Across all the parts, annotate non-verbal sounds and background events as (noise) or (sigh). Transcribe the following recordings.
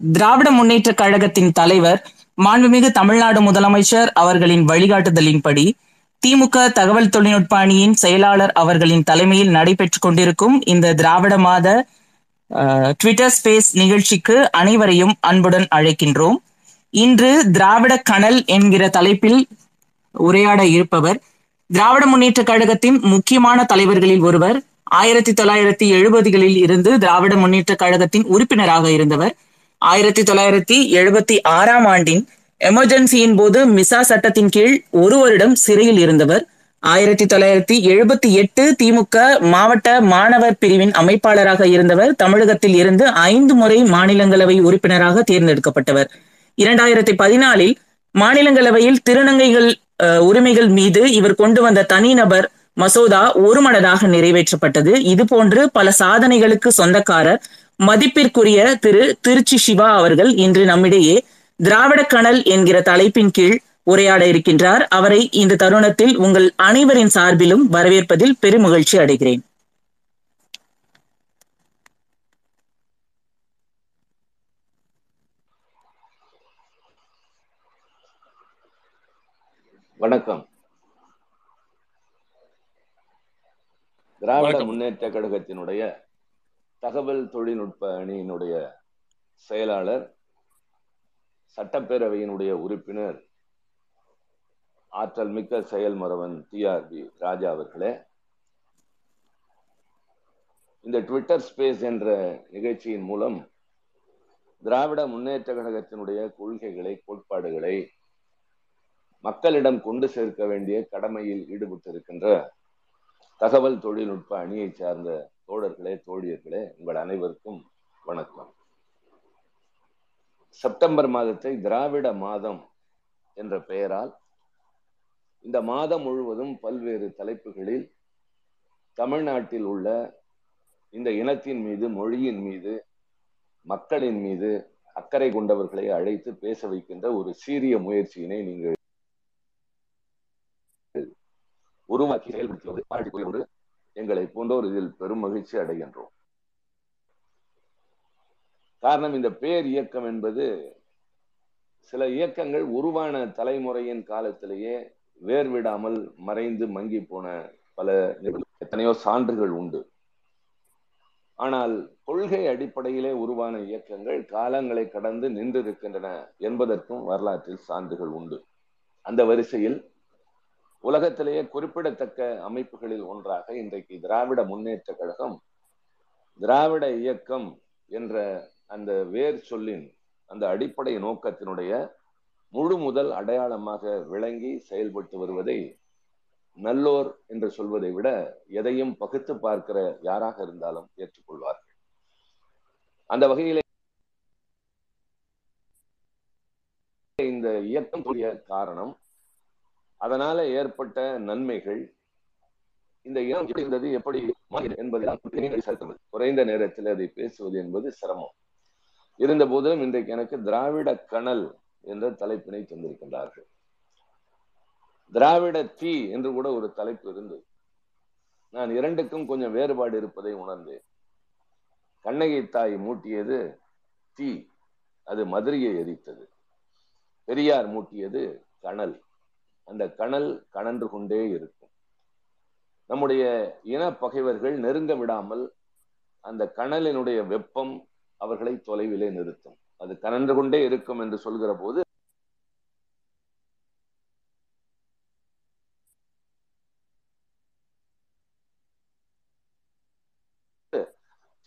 திராவிட முன்னேற்ற கழகத்தின் தலைவர் மாண்புமிகு தமிழ்நாடு முதலமைச்சர் அவர்களின் வழிகாட்டுதலின்படி திமுக தகவல் தொழில்நுட்ப அணியின் செயலாளர் அவர்களின் தலைமையில் நடைபெற்றுக் கொண்டிருக்கும் இந்த திராவிட மாத ட்விட்டர் ஸ்பேஸ் நிகழ்ச்சிக்கு அனைவரையும் அன்புடன் அழைக்கின்றோம். இன்று திராவிட கனல் என்கிற தலைப்பில் உரையாட இருப்பவர் திராவிட முன்னேற்ற கழகத்தின் முக்கியமான தலைவர்களில் ஒருவர் ஆயிரத்தி தொள்ளாயிரத்தி எழுபதுகளில் இருந்து திராவிட முன்னேற்ற கழகத்தின் உறுப்பினராக இருந்தவர் ஆயிரத்தி தொள்ளாயிரத்தி எழுபத்தி ஆறாம் ஆண்டின் எமர்ஜென்சியின் போது மிசா சட்டத்தின் கீழ் ஒரு வருடம் சிறையில் இருந்தவர். ஆயிரத்தி தொள்ளாயிரத்தி எழுபத்தி எட்டு திமுக மாவட்ட மாணவர் பிரிவின் அமைப்பாளராக இருந்தவர். தமிழகத்தில் இருந்து ஐந்து முறை மாநிலங்களவை உறுப்பினராக தேர்ந்தெடுக்கப்பட்டவர். இரண்டாயிரத்தி பதினாலில் மாநிலங்களவையில் திருநங்கைகள் உரிமைகள் மீது இவர் கொண்டு வந்த தனிநபர் மசோதா ஒருமனதாக நிறைவேற்றப்பட்டது. இதுபோன்று பல சாதனைகளுக்கு சொந்தக்காரர் மதிப்பிற்குரிய திரு திருச்சி சிவா அவர்கள் இன்று நம்மிடையே திராவிட கனல் என்கிற தலைப்பின் கீழ் உரையாட இருக்கின்றார். அவரை இந்த தருணத்தில் உங்கள் அனைவரின் சார்பிலும் வரவேற்பதில் பெருமகிழ்ச்சி அடைகிறேன். வணக்கம். திராவிட. முன்னேற்ற கழகத்தினுடைய தகவல் தொழில்நுட்ப அணியினுடைய செயலாளர் சட்டப்பேரவையினுடைய உறுப்பினர் ஆற்றல் மிக்க செயல்மறவன் டிஆர்பி ராஜா அவர்களே. இந்த ட்விட்டர் ஸ்பேஸ் என்ற நிகழ்ச்சியின் மூலம் திராவிட முன்னேற்ற கழகத்தினுடைய கொள்கைகளை கோட்பாடுகளை மக்களிடம் கொண்டு சேர்க்க வேண்டிய கடமையில் ஈடுபட்டிருக்கின்ற தகவல் தொழில்நுட்ப அணியை சார்ந்த தோழர்களே தோழியர்களே உங்கள் அனைவருக்கும் வணக்கம். செப்டம்பர் மாதத்தை திராவிட மாதம் என்ற பெயரால் இந்த மாதம் முழுவதும் பல்வேறு தலைப்புகளில் தமிழ்நாட்டில் உள்ள இந்த இனத்தின் மீது மொழியின் மீது மக்களின் மீது அக்கறை கொண்டவர்களை அழைத்து பேச வைக்கின்ற ஒரு சீரிய முயற்சியினை நீங்கள் உருவாக்கி செயல்படுத்தி பாராட்டிக் கொண்டு எங்களை போன்றோர் இதில் பெரும் மகிழ்ச்சி அடைகின்றோம். காரணம் இந்த பேர் இயக்கம் என்பது சில இயக்கங்கள் உருவான தலைமுறையின் காலத்திலேயே வேர்விடாமல் மறைந்து மங்கி போன பல எத்தனையோ சான்றுகள் உண்டு. ஆனால் கொள்கை அடிப்படையிலே உருவான இயக்கங்கள் காலங்களை கடந்து நின்றிருக்கின்றன என்பதற்கும் வரலாற்றில் சான்றுகள் உண்டு. அந்த வரிசையில் உலகத்திலேயே குறிப்பிடத்தக்க அமைப்புகளில் ஒன்றாக இன்றைக்கு திராவிட முன்னேற்ற கழகம் திராவிட இயக்கம் என்ற அந்த வேர் சொல்லின் அந்த அடிப்படை நோக்கத்தினுடைய முழு முதல் அடையாளமாக விளங்கி செயல்பட்டு வருவதை நல்லோர் என்று சொல்வதை விட எதையும் பகுத்து பார்க்கிற யாராக இருந்தாலும் ஏற்றுக்கொள்வார்கள். அந்த வகையிலே இந்த இயக்கம் காரணம் அதனால ஏற்பட்ட நன்மைகள் இந்த இனம் எப்படி இருந்தது எப்படி என்பது குறைந்த நேரத்தில் அதை பேசுவது என்பது சிரமம். இருந்த போதிலும் இன்றைக்கு எனக்கு திராவிட கணல் என்ற தலைப்பினை தந்திருக்கின்றார்கள். திராவிட தீ என்று கூட ஒரு தலைப்பு இருந்தது. நான் இரண்டுக்கும் கொஞ்சம் வேறுபாடு இருப்பதை உணர்ந்தேன். கண்ணகி தாய் மூட்டியது தீ அது மதுரையை எரித்தது. பெரியார் மூட்டியது கணல் அந்த கணல் கனன்று கொண்டே இருக்கும். நம்முடைய இன பகைவர்கள் நெருங்க விடாமல் அந்த கணலினுடைய வெப்பம் அவர்களை தொலைவிலே நிறுத்தும். அது கனன்று கொண்டே இருக்கும் என்று சொல்கிற போது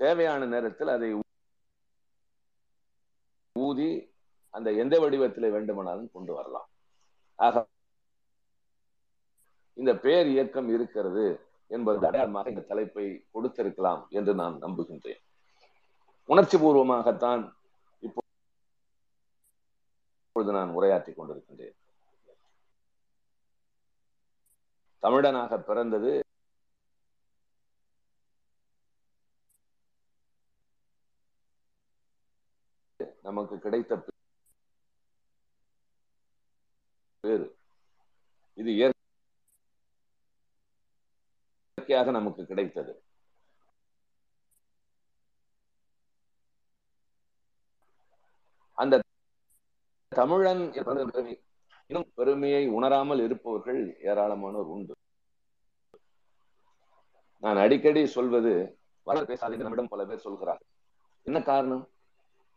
தேவையான நேரத்தில் அதை ஊதி அந்த எந்த வடிவத்தில் வேண்டுமானாலும் கொண்டு வரலாம். ஆக இந்த பேர் இயக்கம் இருக்கிறது என்பது அடையாளமாக இந்த தலைப்பை கொடுத்திருக்கலாம் என்று நான் நம்புகின்றேன். உணர்ச்சி பூர்வமாகத்தான் இப்பொழுது நான் உரையாற்றிக் கொண்டிருக்கின்றேன். தமிழனாக பிறந்தது நமக்கு கிடைத்த பேரு. இது இயற்கையாக நமக்கு கிடைத்தது. அந்த தமிழன் இன்னும் பெருமையை உணராமல் இருப்பவர்கள் ஏராளமானோர் உண்டு. நான் அடிக்கடி சொல்வது வளர் பேசாதீங்க நம்மிடம் பல பேர் சொல்கிறார் என்ன காரணம்?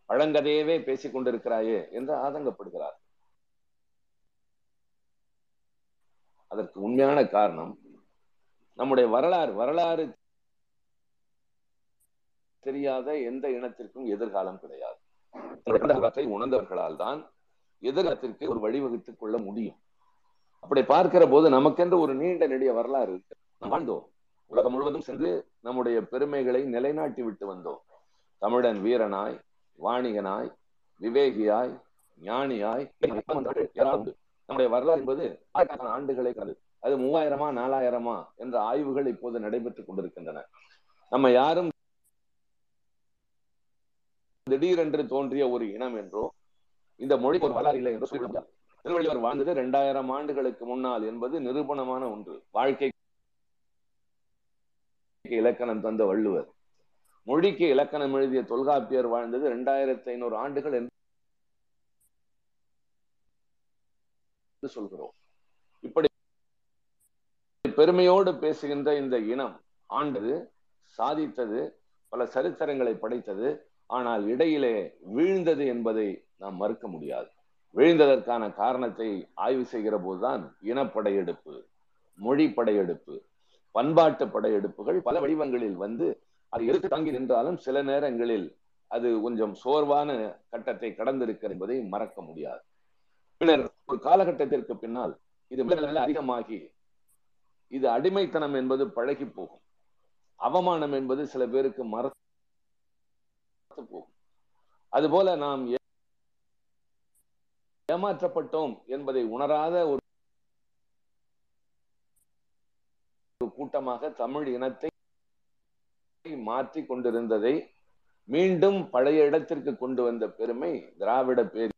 பழங்கதையவே பேசிக் கொண்டிருக்கிறாயே என்று ஆதங்கப்படுகிறார் அதற்கு உண்மையான காரணம் நம்முடைய வரலாறு வரலாறு தெரியாத எந்த இனத்திற்கும் எதிர்காலம் கிடையாது. உணர்ந்தவர்களால் தான் எதிர்காலத்திற்கு ஒரு வழிவகுத்துக் கொள்ள முடியும். அப்படி பார்க்கிற போது நமக்கென்று ஒரு நீண்ட நெடிய வரலாறு வாழ்ந்தோம். உலகம் முழுவதும் சென்று நம்முடைய பெருமைகளை நிலைநாட்டி விட்டு வந்தோம். தமிழன் வீரனாய் வாணிகனாய் விவேகியாய் ஞானியாய் நம்முடைய வரலாறு என்பது ஆண்டுகளை கடந்து. அது மூவாயிரமா நாலாயிரமா என்ற ஆய்வுகள் இப்போது நடைபெற்றுக் கொண்டிருக்கின்றன. நம்ம யாரும் திடீரென்று தோன்றிய ஒரு இனம் என்றோ இந்த மொழிக்கு ஒரு வரலாறு இல்லை என்று சொல்ல திருவள்ளுவர் வாழ்ந்தது இரண்டாயிரம் ஆண்டுகளுக்கு முன்னால் என்பது நிரூபணமான ஒன்று. வாழ்க்கை இலக்கணம் தந்த வள்ளுவர். மொழிக்கு இலக்கணம் எழுதிய தொல்காப்பியர் வாழ்ந்தது இரண்டாயிரத்தி ஐநூறு ஆண்டுகள் என்று சொல்கிறோம். பெருமையோடு பேசுகின்ற இந்த இனம் ஆண்டது சாதித்தது பல சரித்திரங்களை படைத்தது ஆனால் இடையிலே வீழ்ந்தது என்பதை நாம் மறுக்க முடியாது. வீழ்ந்ததற்கான காரணத்தை ஆய்வு செய்கிற போதுதான் இனப்படையெடுப்பு மொழி படையெடுப்பு பண்பாட்டு படையெடுப்புகள் பல வடிவங்களில் வந்து அது எடுத்து தாங்கி நின்றாலும் சில நேரங்களில் அது கொஞ்சம் சோர்வான கட்டத்தை கடந்திருக்கிறது என்பதை மறக்க முடியாது. பின்னர் ஒரு காலகட்டத்திற்கு பின்னால் இது அதிகமாகி இது அடிமைத்தனம் என்பது பழகி போகும். அவமானம் என்பது சில பேருக்கு மறத்து போகும். அதுபோல நாம் ஏமாற்றப்பட்டோம் என்பதை உணராத ஒரு கூட்டமாக தமிழ் இனத்தை மாற்றி கொண்டிருந்ததை மீண்டும் பழைய இடத்திற்கு கொண்டு வந்த பெருமை திராவிட பேர்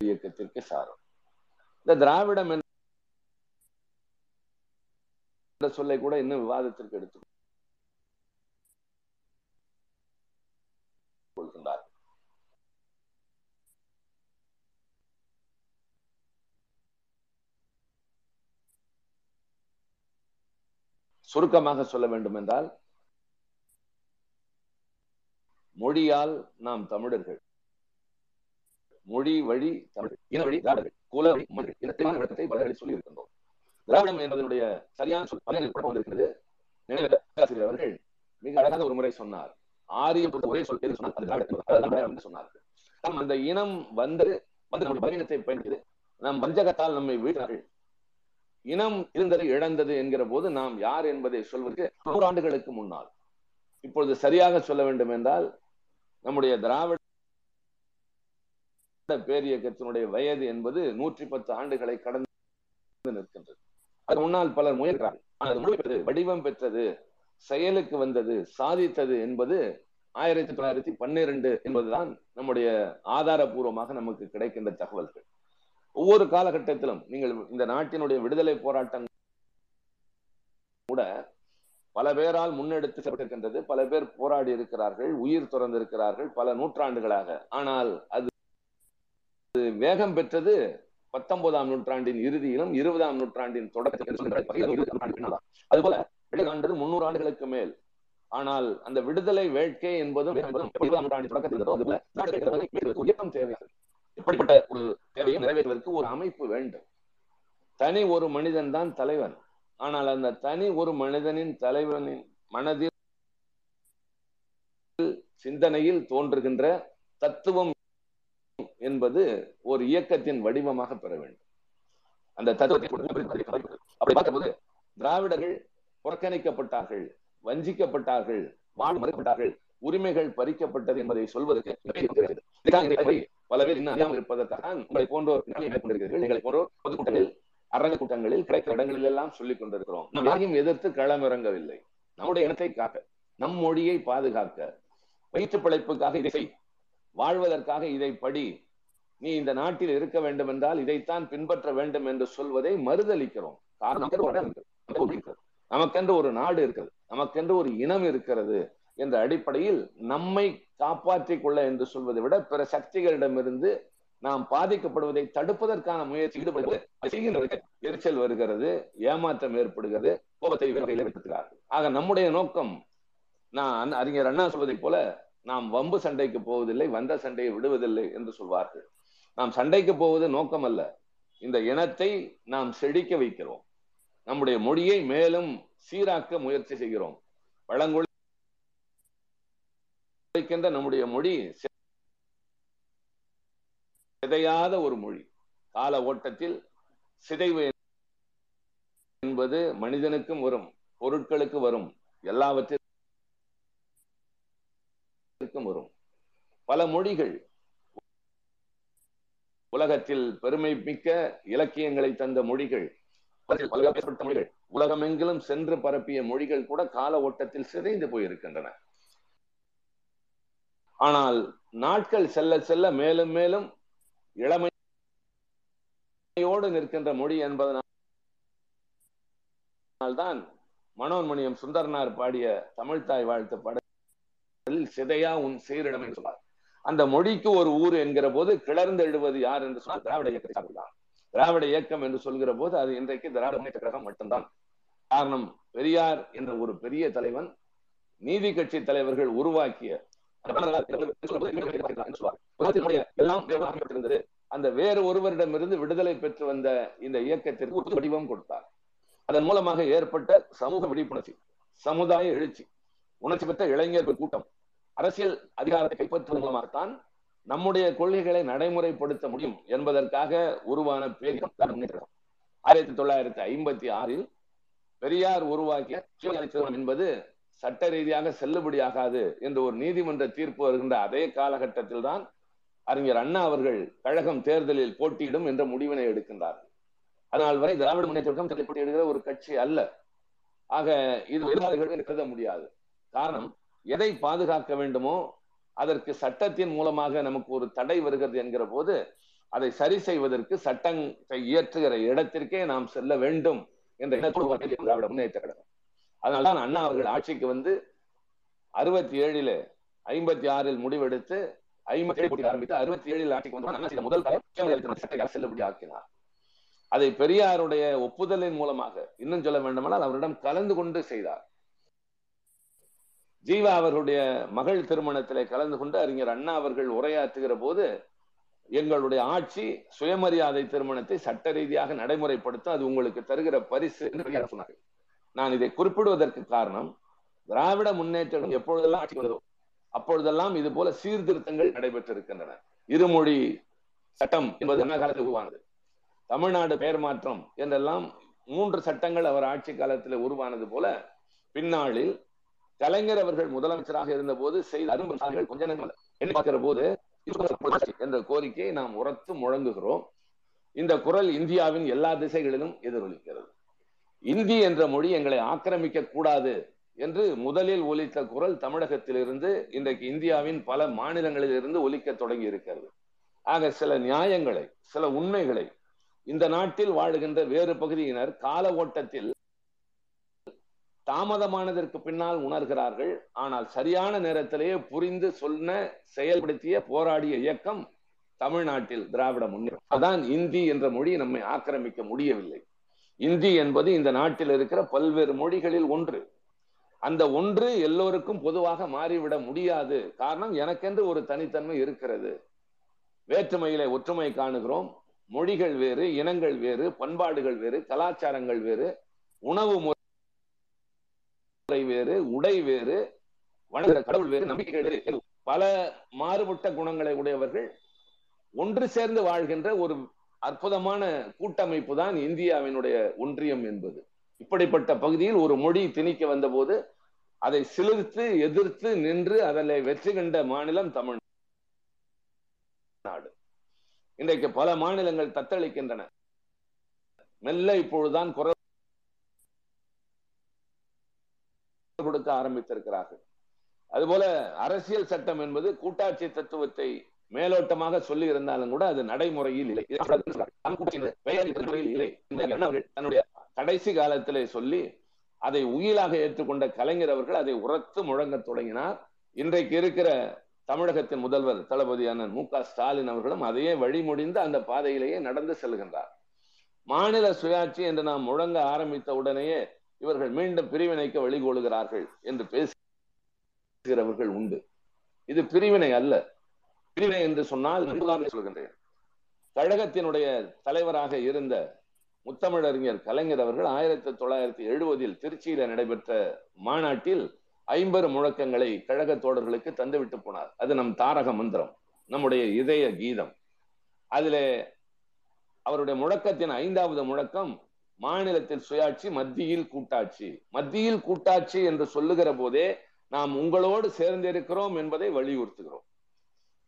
இயக்கத்திற்கு சாரும். இந்த திராவிடம் என்ற சொல்லை கூட இன்னும் விவாதத்திற்கு எடுத்து கொள்கின்றார் சுருக்கமாக சொல்ல வேண்டும் என்றால் மொழியால் நாம் தமிழர்கள் மொழி வழி தமிழ் இன வழி குல வழி மொழி சொல்லி இருக்கின்றோம் திராவிடம் என்பதனுடைய சரியான சொல் பலரில் குழப்பம் வந்திருக்கிறது. நினைவு அவர்கள் மிக அழகாக ஒரு முறை சொன்னார். ஆரியம் ஒரே சொல் பேர் சொன்னார் அது திராவிடம் சொன்னார்கள். நம் அந்த இனம் வந்தது வந்து நம்முடைய பலவீனத்தை பயன்படுது நம் வஞ்சகத்தால் நம்மை வீழ்த்தார்கள் இனம் இருந்தது இழந்தது என்கிற போது நாம் யார் என்பதை சொல்வதற்கு நூறாண்டுகளுக்கு முன்னால். இப்பொழுது சரியாக சொல்ல வேண்டும் என்றால் நம்முடைய திராவிட பேரியக்கத்தினுடைய வயது என்பது நூற்றி பத்து ஆண்டுகளை கடந்து நிற்கின்றது. அது முன்னால் பலர் முயல்கிறார்கள் அது முழு பெற்றது வடிவம் பெற்றது செயலுக்கு வந்தது சாதித்தது என்பது ஆயிரத்தி தொள்ளாயிரத்தி பன்னிரண்டு என்பதுதான் நம்முடைய ஆதாரபூர்வமாக நமக்கு கிடைக்கின்ற தகவல்கள். ஒவ்வொரு காலகட்டத்திலும் நீங்கள் இந்த நாட்டினுடைய விடுதலை போராட்டம் கூட பல பேரால் முன்னெடுத்து செல்லப்பட்டிருக்கின்றது. பல பேர் போராடி இருக்கிறார்கள் உயிர் துறந்திருக்கிறார்கள் பல நூற்றாண்டுகளாக. ஆனால் அது வேகம் பெற்றது பத்தொன்பதாம் நூற்றாண்டின் இறுதியிலும் இருபதாம் நூற்றாண்டின் தொடக்கத்தில் அதுபோல வெளியாண்டது முன்னூறு ஆண்டுகளுக்கு மேல். ஆனால் அந்த விடுதலை வேட்கை என்பதும் இயக்கம் தேவையானது இப்படிப்பட்ட ஒரு தேவையை நிறைவேற்றுவதற்கு ஒரு அமைப்பு வேண்டும். தனி ஒரு மனிதன் தான் தலைவன். ஆனால் அந்த தனி ஒரு மனிதனின் தலைவனின் மனதில் சிந்தனையில் தோன்றுகின்ற தத்துவம் என்பது ஒரு இயக்கத்தின் வடிவமாக பெற வேண்டும். அந்த தத்துவத்தை அப்படி பார்த்தபோது திராவிடர்கள் புறக்கணிக்கப்பட்டார்கள் வஞ்சிக்கப்பட்டார்கள் வாழ் மறுக்கப்பட்டார்கள் உரிமைகள் பறிக்கப்பட்டது என்பதை சொல்வதற்கு பல பேர் இன்னும் அறியாமல் இருப்பதற்காக உங்களை போன்றோர் எங்களை போன்றோர் பொதுக்கூட்டங்களில் அரங்க கூட்டங்களில் கிடைக்கிற இடங்களில் எல்லாம் சொல்லிக் கொண்டிருக்கிறோம். யாரையும் எதிர்த்து களமிறங்கவில்லை நம்முடைய இனத்தை காக்க நம் மொழியை பாதுகாக்க வயிற்று பிழைப்புக்காக இதை வாழ்வதற்காக இதை படி நீ இந்த நாட்டில் இருக்க வேண்டும் என்றால் இதைத்தான் பின்பற்ற வேண்டும் என்று சொல்வதை மறுதளிக்கிறோம் நமக்கென்று ஒரு நாடு இருக்கிறது. நமக்கென்று ஒரு இனம் இருக்கிறது என்ற அடிப்படையில் நம்மை காப்பாற்றிக் கொள்ள என்று சொல்வதை விட பிற சக்திகளிடமிருந்து நாம் பாதிக்கப்படுவதை தடுப்பதற்கான முயற்சி ஈடுபடுவது எரிச்சல் வருகிறது ஏமாற்றம் ஏற்படுகிறது கோபத்தை ஆக நம்முடைய நோக்கம் நான் அறிஞர் அண்ணா சொல்வதைப் போல நாம் வம்பு சண்டைக்கு போவதில்லை வந்த சண்டையை விடுவதில்லை என்று சொல்வார்கள். நாம் சண்டைக்கு போவது நோக்கம் அல்ல இந்த இனத்தை நாம் செழிக்க வைக்கிறோம். நம்முடைய மொழியை மேலும் சீராக்க முயற்சி செய்கிறோம். பழங்குழிக்கின்ற நம்முடைய மொழி சிதையாத ஒரு மொழி. கால ஓட்டத்தில் சிதைவு என்பது மனிதனுக்கும் வரும் பொருட்களுக்கு வரும் எல்லாவற்றிற்கும் வரும். பல மொழிகள் உலகத்தில் பெருமை மிக்க இலக்கியங்களை தந்த மொழிகள். மொழிகள். உலகமெங்கிலும் சென்று பரப்பிய மொழிகள் கூட கால ஓட்டத்தில் சிதைந்து போயிருக்கின்றன. ஆனால் நாட்கள் செல்ல செல்ல மேலும் மேலும் இளமையோடு நிற்கின்ற மொழி என்பதனால்தான் மனோன்மணியம் சுந்தரனார் பாடிய தமிழ்தாய் வாழ்த்து பாடலில் சிதையா உன் சீரிடம் என்று சொன்னார். அந்த மொழிக்கு ஒரு ஊர் என்கிற போது கிளர்ந்து எழுவது யார் என்று சொன்னால் திராவிட இயக்கத்தை தான். திராவிட இயக்கம் என்று சொல்கிற போது அது இன்றைக்கு திராவிட முன்னேற்ற கழகம் மட்டும்தான். காரணம் பெரியார் என்ற ஒரு பெரிய தலைவன் நீதி கட்சி தலைவர்கள் உருவாக்கிய எல்லாம் அந்த வேறு ஒருவரிடமிருந்து விடுதலை பெற்று வந்த இந்த இயக்கத்திற்கு ஒரு வடிவம் கொடுத்தார். அதன் மூலமாக ஏற்பட்ட சமூக விழிப்புணர்ச்சி சமுதாய எழுச்சி உணர்ச்சி பெற்ற இளைஞர்கள் கூட்டம் அரசியல் அதிகாரத்தை கைப்பற்றுவது மூலமாகத்தான் நம்முடைய கொள்கைகளை நடைமுறைப்படுத்த முடியும் என்பதற்காக உருவான பேரிடம் ஆயிரத்தி தொள்ளாயிரத்தி ஐம்பத்தி ஆறில் பெரியார் உருவாக்கிய திருமணம் என்பது சட்ட ரீதியாக செல்லுபடியாகாது என்று ஒரு நீதிமன்ற தீர்ப்பு வருகின்ற அதே காலகட்டத்தில் தான் அறிஞர் அண்ணா அவர்கள் கழகம் தேர்தலில் போட்டியிடும் என்ற முடிவினை எடுக்கின்றார்கள். அதனால் வரை திராவிட முன்னேற்றம் போட்டியிடுகிற ஒரு கட்சி அல்ல. ஆக இது கருத முடியாது. காரணம் எதை பாதுகாக்க வேண்டுமோ அதற்கு சட்டத்தின் மூலமாக நமக்கு ஒரு தடை வருகிறது என்கிற போது அதை சரி செய்வதற்கு சட்டத்தை இயற்றுகிற இடத்திற்கே நாம் செல்ல வேண்டும் என்ற திராவிட முன்னேற்ற கழகம். அதனால்தான் அண்ணா அவர்கள் ஆட்சிக்கு வந்து அறுபத்தி ஏழில் ஐம்பத்தி ஆறில் முடிவெடுத்து ஐம்பத்தி ஏழு ஆரம்பித்து அறுபத்தி ஏழில் ஆட்சிக்கு வந்து முதல் சட்டத்தை செல்லுபடி ஆக்கினார். அதை பெரியாருடைய ஒப்புதலின் மூலமாக இன்னும் சொல்ல வேண்டுமானால் அவரிடம் கலந்து கொண்டு செய்தார். ஜீவா அவர்களுடைய மகள் திருமணத்திலே கலந்து கொண்டு அறிஞர் அண்ணா அவர்கள் உரையாற்றுகிற போது எங்களுடைய ஆட்சி சுயமரியாதை திருமணத்தை சட்ட ரீதியாக நடைமுறைப்படுத்த அது உங்களுக்கு தருகிற பரிசு என்று சொன்னார்கள். நான் இதை குறிப்பிடுவதற்கு காரணம் திராவிட முன்னேற்றம் எப்பொழுதெல்லாம் ஆட்சி வருதோ அப்பொழுதெல்லாம் இது போல சீர்திருத்தங்கள் நடைபெற்றிருக்கின்றன. இருமொழி சட்டம் என்பது என்ன காலத்தில் உருவானது? தமிழ்நாடு பெயர் மாற்றம் என்றெல்லாம் மூன்று சட்டங்கள் அவர் ஆட்சி காலத்தில் உருவானது போல பின்னாளில் கலைஞர் அவர்கள் முதலமைச்சராக இருந்த போது செய்த அரும்பு கொஞ்ச என்ன பார்க்கிற போது என்ற கோரிக்கையை நாம் உரத்து முழங்குகிறோம். இந்த குரல் இந்தியாவின் எல்லா திசைகளிலும் எதிரொலிக்கிறது. இந்தி என்ற மொழி எங்களை ஆக்கிரமிக்க கூடாது என்று முதலில் ஒலித்த குரல் தமிழகத்திலிருந்து இன்றைக்கு இந்தியாவின் பல மாநிலங்களில் இருந்து ஒலிக்க தொடங்கி இருக்கிறது ஆக சில நியாயங்களை சில உண்மைகளை இந்த நாட்டில் வாழுகின்ற வேறு பகுதியினர் கால ஓட்டத்தில் தாமதமானதற்கு பின்னால் உணர்கிறார்கள். ஆனால் சரியான நேரத்திலேயே புரிந்து சொன்ன செயல்படுத்திய போராடிய இயக்கம் தமிழ்நாட்டில் திராவிட முன்னேற்றம் அதான் இந்தி என்ற மொழி நம்மை ஆக்கிரமிக்க முடியவில்லை. இந்தி என்பது இந்த நாட்டில் இருக்கிற பல்வேறு மொழிகளில் ஒன்று. அந்த ஒன்று எல்லோருக்கும் பொதுவாக மாறிவிட முடியாது. காரணம் எனக்கென்று ஒரு தனித்தன்மை இருக்கிறது. வேற்றுமையிலே ஒற்றுமை காணுகிறோம். மொழிகள் வேறு இனங்கள் வேறு பண்பாடுகள் வேறு கலாச்சாரங்கள் வேறு உணவு முறை வேறு உடை வேறு வணங்குற கடவுள் வேறு நம்பிக்கை பல மாறுபட்ட குணங்களை உடையவர்கள் ஒன்று சேர்ந்து வாழ்கின்ற ஒரு அற்புதமான கூட்டமைப்பு தான் இந்தியாவினுடைய ஒன்றியம் என்பது. இப்படிப்பட்ட பகுதியில் ஒரு மொழி திணிக்க வந்தபோது அதை சிலிர்த்து எதிர்த்து நின்று அதில் வெற்றி கண்ட மாநிலம் தமிழ்நாடு. இன்றைக்கு பல மாநிலங்கள் தத்தளிக்கின்றன. மெல்ல இப்பொழுதுதான் குரல் கொடுக்க ஆரம்பித்திருக்கிறார்கள். அதுபோல அரசியல் சட்டம் என்பது கூட்டாட்சி தத்துவத்தை மேலோட்டமாக சொல்லி இருந்தாலும் கூட அது நடைமுறையில் இல்லை. இல்லை. தன்னுடைய கடைசி காலத்திலே சொல்லி அதை உயிலாக ஏற்றுக்கொண்ட கலைஞர் அவர்கள் அதை உரத்து முழங்க தொடங்கினார். இன்றைக்கு இருக்கிற தமிழகத்தின் முதல்வர் தளபதியான மு க ஸ்டாலின் அவர்களும் அதையே வழிமுடிந்து அந்த பாதையிலேயே நடந்து செல்கின்றார். மாநில சுயாட்சி என்று நாம் முழங்க ஆரம்பித்த உடனேயே இவர்கள் மீண்டும் பிரிவினைக்கு வழிகோலுகிறார்கள் என்று பேசுகிறவர்கள் உண்டு. இது பிரிவினை அல்ல. பிரிவினை என்று சொன்னால் சொல்கின்றேன். கழகத்தினுடைய தலைவராக இருந்த முத்தமிழறிஞர் கலைஞர் அவர்கள் ஆயிரத்தி தொள்ளாயிரத்தி எழுபதில் திருச்சியில நடைபெற்ற மாநாட்டில் ஐம்பது முழக்கங்களை கழக தோழர்களுக்கு தந்துவிட்டு போனார். அது நம் தாரக மந்திரம் நம்முடைய இதய கீதம். அதிலே அவருடைய முழக்கத்தின் ஐந்தாவது முழக்கம் மாநிலத்தில் சுயாட்சி மத்தியில் கூட்டாட்சி. மத்தியில் கூட்டாட்சி என்று சொல்லுகிற போதே நாம் உங்களோடு சேர்ந்திருக்கிறோம் என்பதை வலியுறுத்துகிறோம்.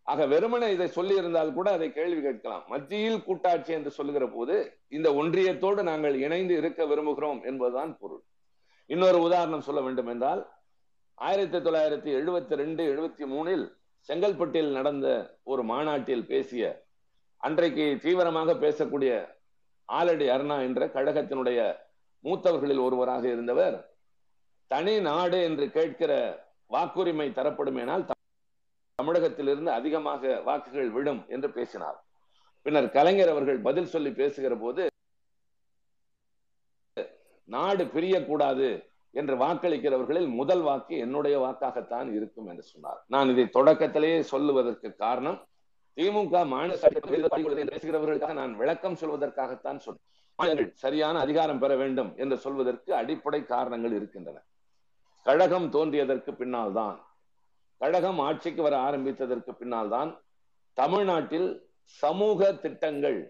ஆக வெறுமனை இதை சொல்லி இருந்தால் கூட அதை கேள்வி கேட்கலாம். மத்தியில் கூட்டாட்சி என்று சொல்லுகிற போது இந்த ஒன்றியத்தோடு நாங்கள் இணைந்து இருக்க விரும்புகிறோம் என்பதுதான் பொருள். இன்னொரு உதாரணம் சொல்ல வேண்டும் என்றால் ஆயிரத்தி தொள்ளாயிரத்தி எழுபத்தி ரெண்டு எழுபத்தி மூணில் செங்கல்பட்டில் நடந்த ஒரு மாநாட்டில் பேசிய அன்றைக்கு தீவிரமாக பேசக்கூடிய ஆலடி அருணா என்ற கழகத்தினுடைய மூத்தவர்களில் ஒருவராக இருந்தவர் தனி நாடு என்று கேட்கிற வாக்குரிமை தரப்படுமேனால் தமிழகத்திலிருந்து அதிகமாக வாக்குகள் விடும் என்று பேசினார். பின்னர் கலைஞர் அவர்கள் பதில் சொல்லி பேசுகிற போது நாடு பிரியக்கூடாது என்று வாக்களிக்கிறவர்களில் முதல் வாக்கு என்னுடைய வாக்காகத்தான் இருக்கும் என்று சொன்னார். நான் இதை தொடக்கத்திலேயே சொல்லுவதற்கு காரணம் திமுக மாநில பேசுகிறவர்களுக்காக நான் விளக்கம் சொல்வதற்காகத்தான் சொன்னேன். சரியான அதிகாரம் பெற வேண்டும் என்று சொல்வதற்கு அடிப்படை காரணங்கள் இருக்கின்றன. கழகம் தோன்றியதற்கு பின்னால் தான் கழகம் ஆட்சிக்கு வர ஆரம்பித்ததற்கு பின்னால் தான் தமிழ்நாட்டில் சமூக திட்டங்கள்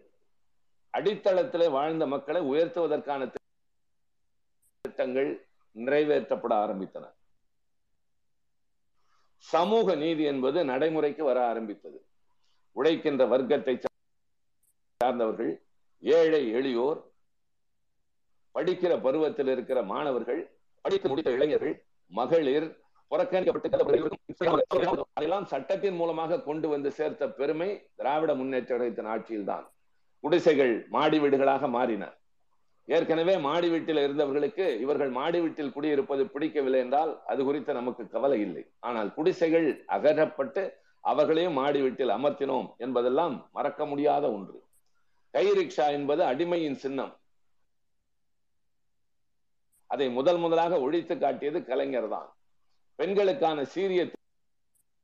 அடித்தளத்திலே வாழ்ந்த மக்களை உயர்த்துவதற்கான திட்டங்கள் நிறைவேற்றப்பட ஆரம்பித்தன. சமூக நீதி என்பது நடைமுறைக்கு வர ஆரம்பித்தது. உழைக்கின்ற வர்க்கத்தை சார்ந்தவர்கள் ஏழை எளியோர் படிக்கிற பருவத்தில் இருக்கிற மாணவர்கள் படித்து முடித்த இளைஞர்கள் மகளிர் புறக்கணிக்கப்பட்டு அதெல்லாம் சட்டத்தின் மூலமாக கொண்டு வந்து சேர்த்த பெருமை திராவிட முன்னேற்றத்தின் ஆட்சியில் தான் குடிசைகள் மாடி வீடுகளாக மாறின. ஏற்கனவே மாடி வீட்டில் இருந்தவர்களுக்கு இவர்கள் மாடி வீட்டில் குடியிருப்பது பிடிக்கவில்லை என்றால் அது குறித்து நமக்கு கவலை இல்லை. ஆனால் குடிசைகள் அகற்றப்பட்டு அவர்களையும் மாடி வீட்டில் அமர்த்தினோம் என்பதெல்லாம் மறக்க முடியாத ஒன்று. கை ரிக்ஷா என்பது அடிமையின் சின்னம். அதை முதல் முதலாக ஒழித்து காட்டியது கலைஞர் தான். பெண்களுக்கான சீரிய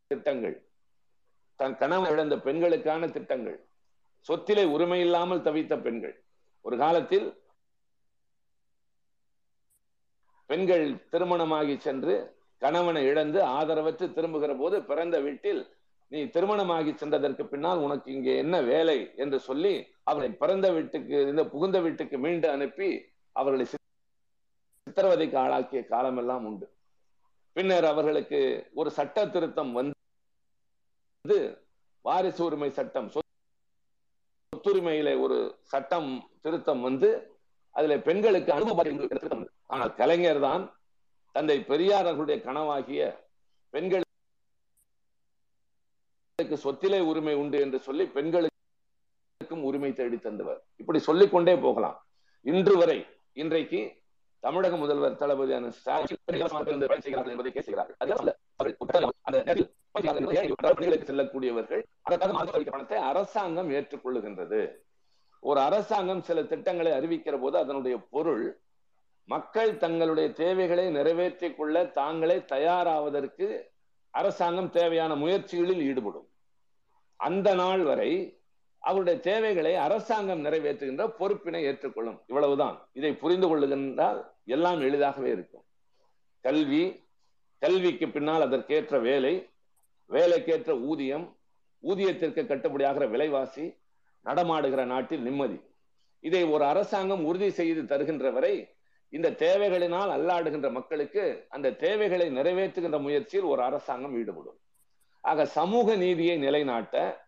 திட்டங்கள். தன் கணவன் இழந்த பெண்களுக்கான திட்டங்கள். சொத்திலே உரிமை இல்லாமல் தவித்த பெண்கள். ஒரு காலத்தில் பெண்கள் திருமணமாகி சென்று கணவனை இழந்து ஆதரவற்று திரும்புகிற போது பிறந்த வீட்டில் நீ திருமணமாகி சென்றதற்கு பின்னால் உனக்கு இங்கே என்ன வேலை என்று சொல்லி அவரை பிறந்த வீட்டுக்கு இந்த புகுந்த வீட்டுக்கு மீண்டு அனுப்பி அவர்களை சித்திரவதைக்கு ஆளாக்கிய காலமெல்லாம் உண்டு. பின்னர் அவர்களுக்கு ஒரு சட்ட திருத்தம் வந்து வாரிசு உரிமை சட்டம் சொத்துரிமையில ஒரு சட்டம் திருத்தம் வந்து அதுல பெண்களுக்கு அனுபவம் ஆனால் கலைஞர் தான் தந்தை பெரியார் அவர்களுடைய கனவாகிய பெண்கள் பெண்களுக்கு சொத்திலே உரிமை உண்டு என்று சொல்லி பெண்களுக்கும் உரிமை தேடி தந்தவர். இப்படி சொல்லிக் கொண்டே போகலாம். இன்று வரை இன்றைக்கு தமிழக முதல்வர் தளபதியான செல்லக்கூடியவர்கள் பணத்தை அரசாங்கம் ஏற்றுக்கொள்ளுகின்றது. ஒரு அரசாங்கம் சில திட்டங்களை அறிவிக்கிற போது அதனுடைய பொருள் மக்கள் தங்களுடைய தேவைகளை நிறைவேற்றிக் கொள்ள தாங்களே தயாராவதற்கு அரசாங்கம் தேவையான முயற்சிகளில் ஈடுபடும். அந்த நாள் வரை அவருடைய தேவைகளை அரசாங்கம் நிறைவேற்றுகின்ற பொறுப்பினை ஏற்றுக்கொள்ளும். இவ்வளவுதான். இதை புரிந்து கொள்ளுகின்றால் எல்லாம் எளிதாகவே இருக்கும். கல்வி கல்விக்கு பின்னால் அதற்கேற்ற வேலை வேலைக்கேற்ற ஊதியம் ஊதியத்திற்கு கட்டுப்படியாகிற விலைவாசி நடமாடுகிற நாட்டில் நிம்மதி. இதை ஒரு அரசாங்கம் உறுதி செய்து தருகின்ற வரை இந்த தேவைகளினால் அல்லாடுகின்ற மக்களுக்கு அந்த தேவைகளை நிறைவேற்றுகின்ற முயற்சியில் ஒரு அரசாங்கம் ஈடுபடும். ஆக சமூக நீதியை நிலைநாட்ட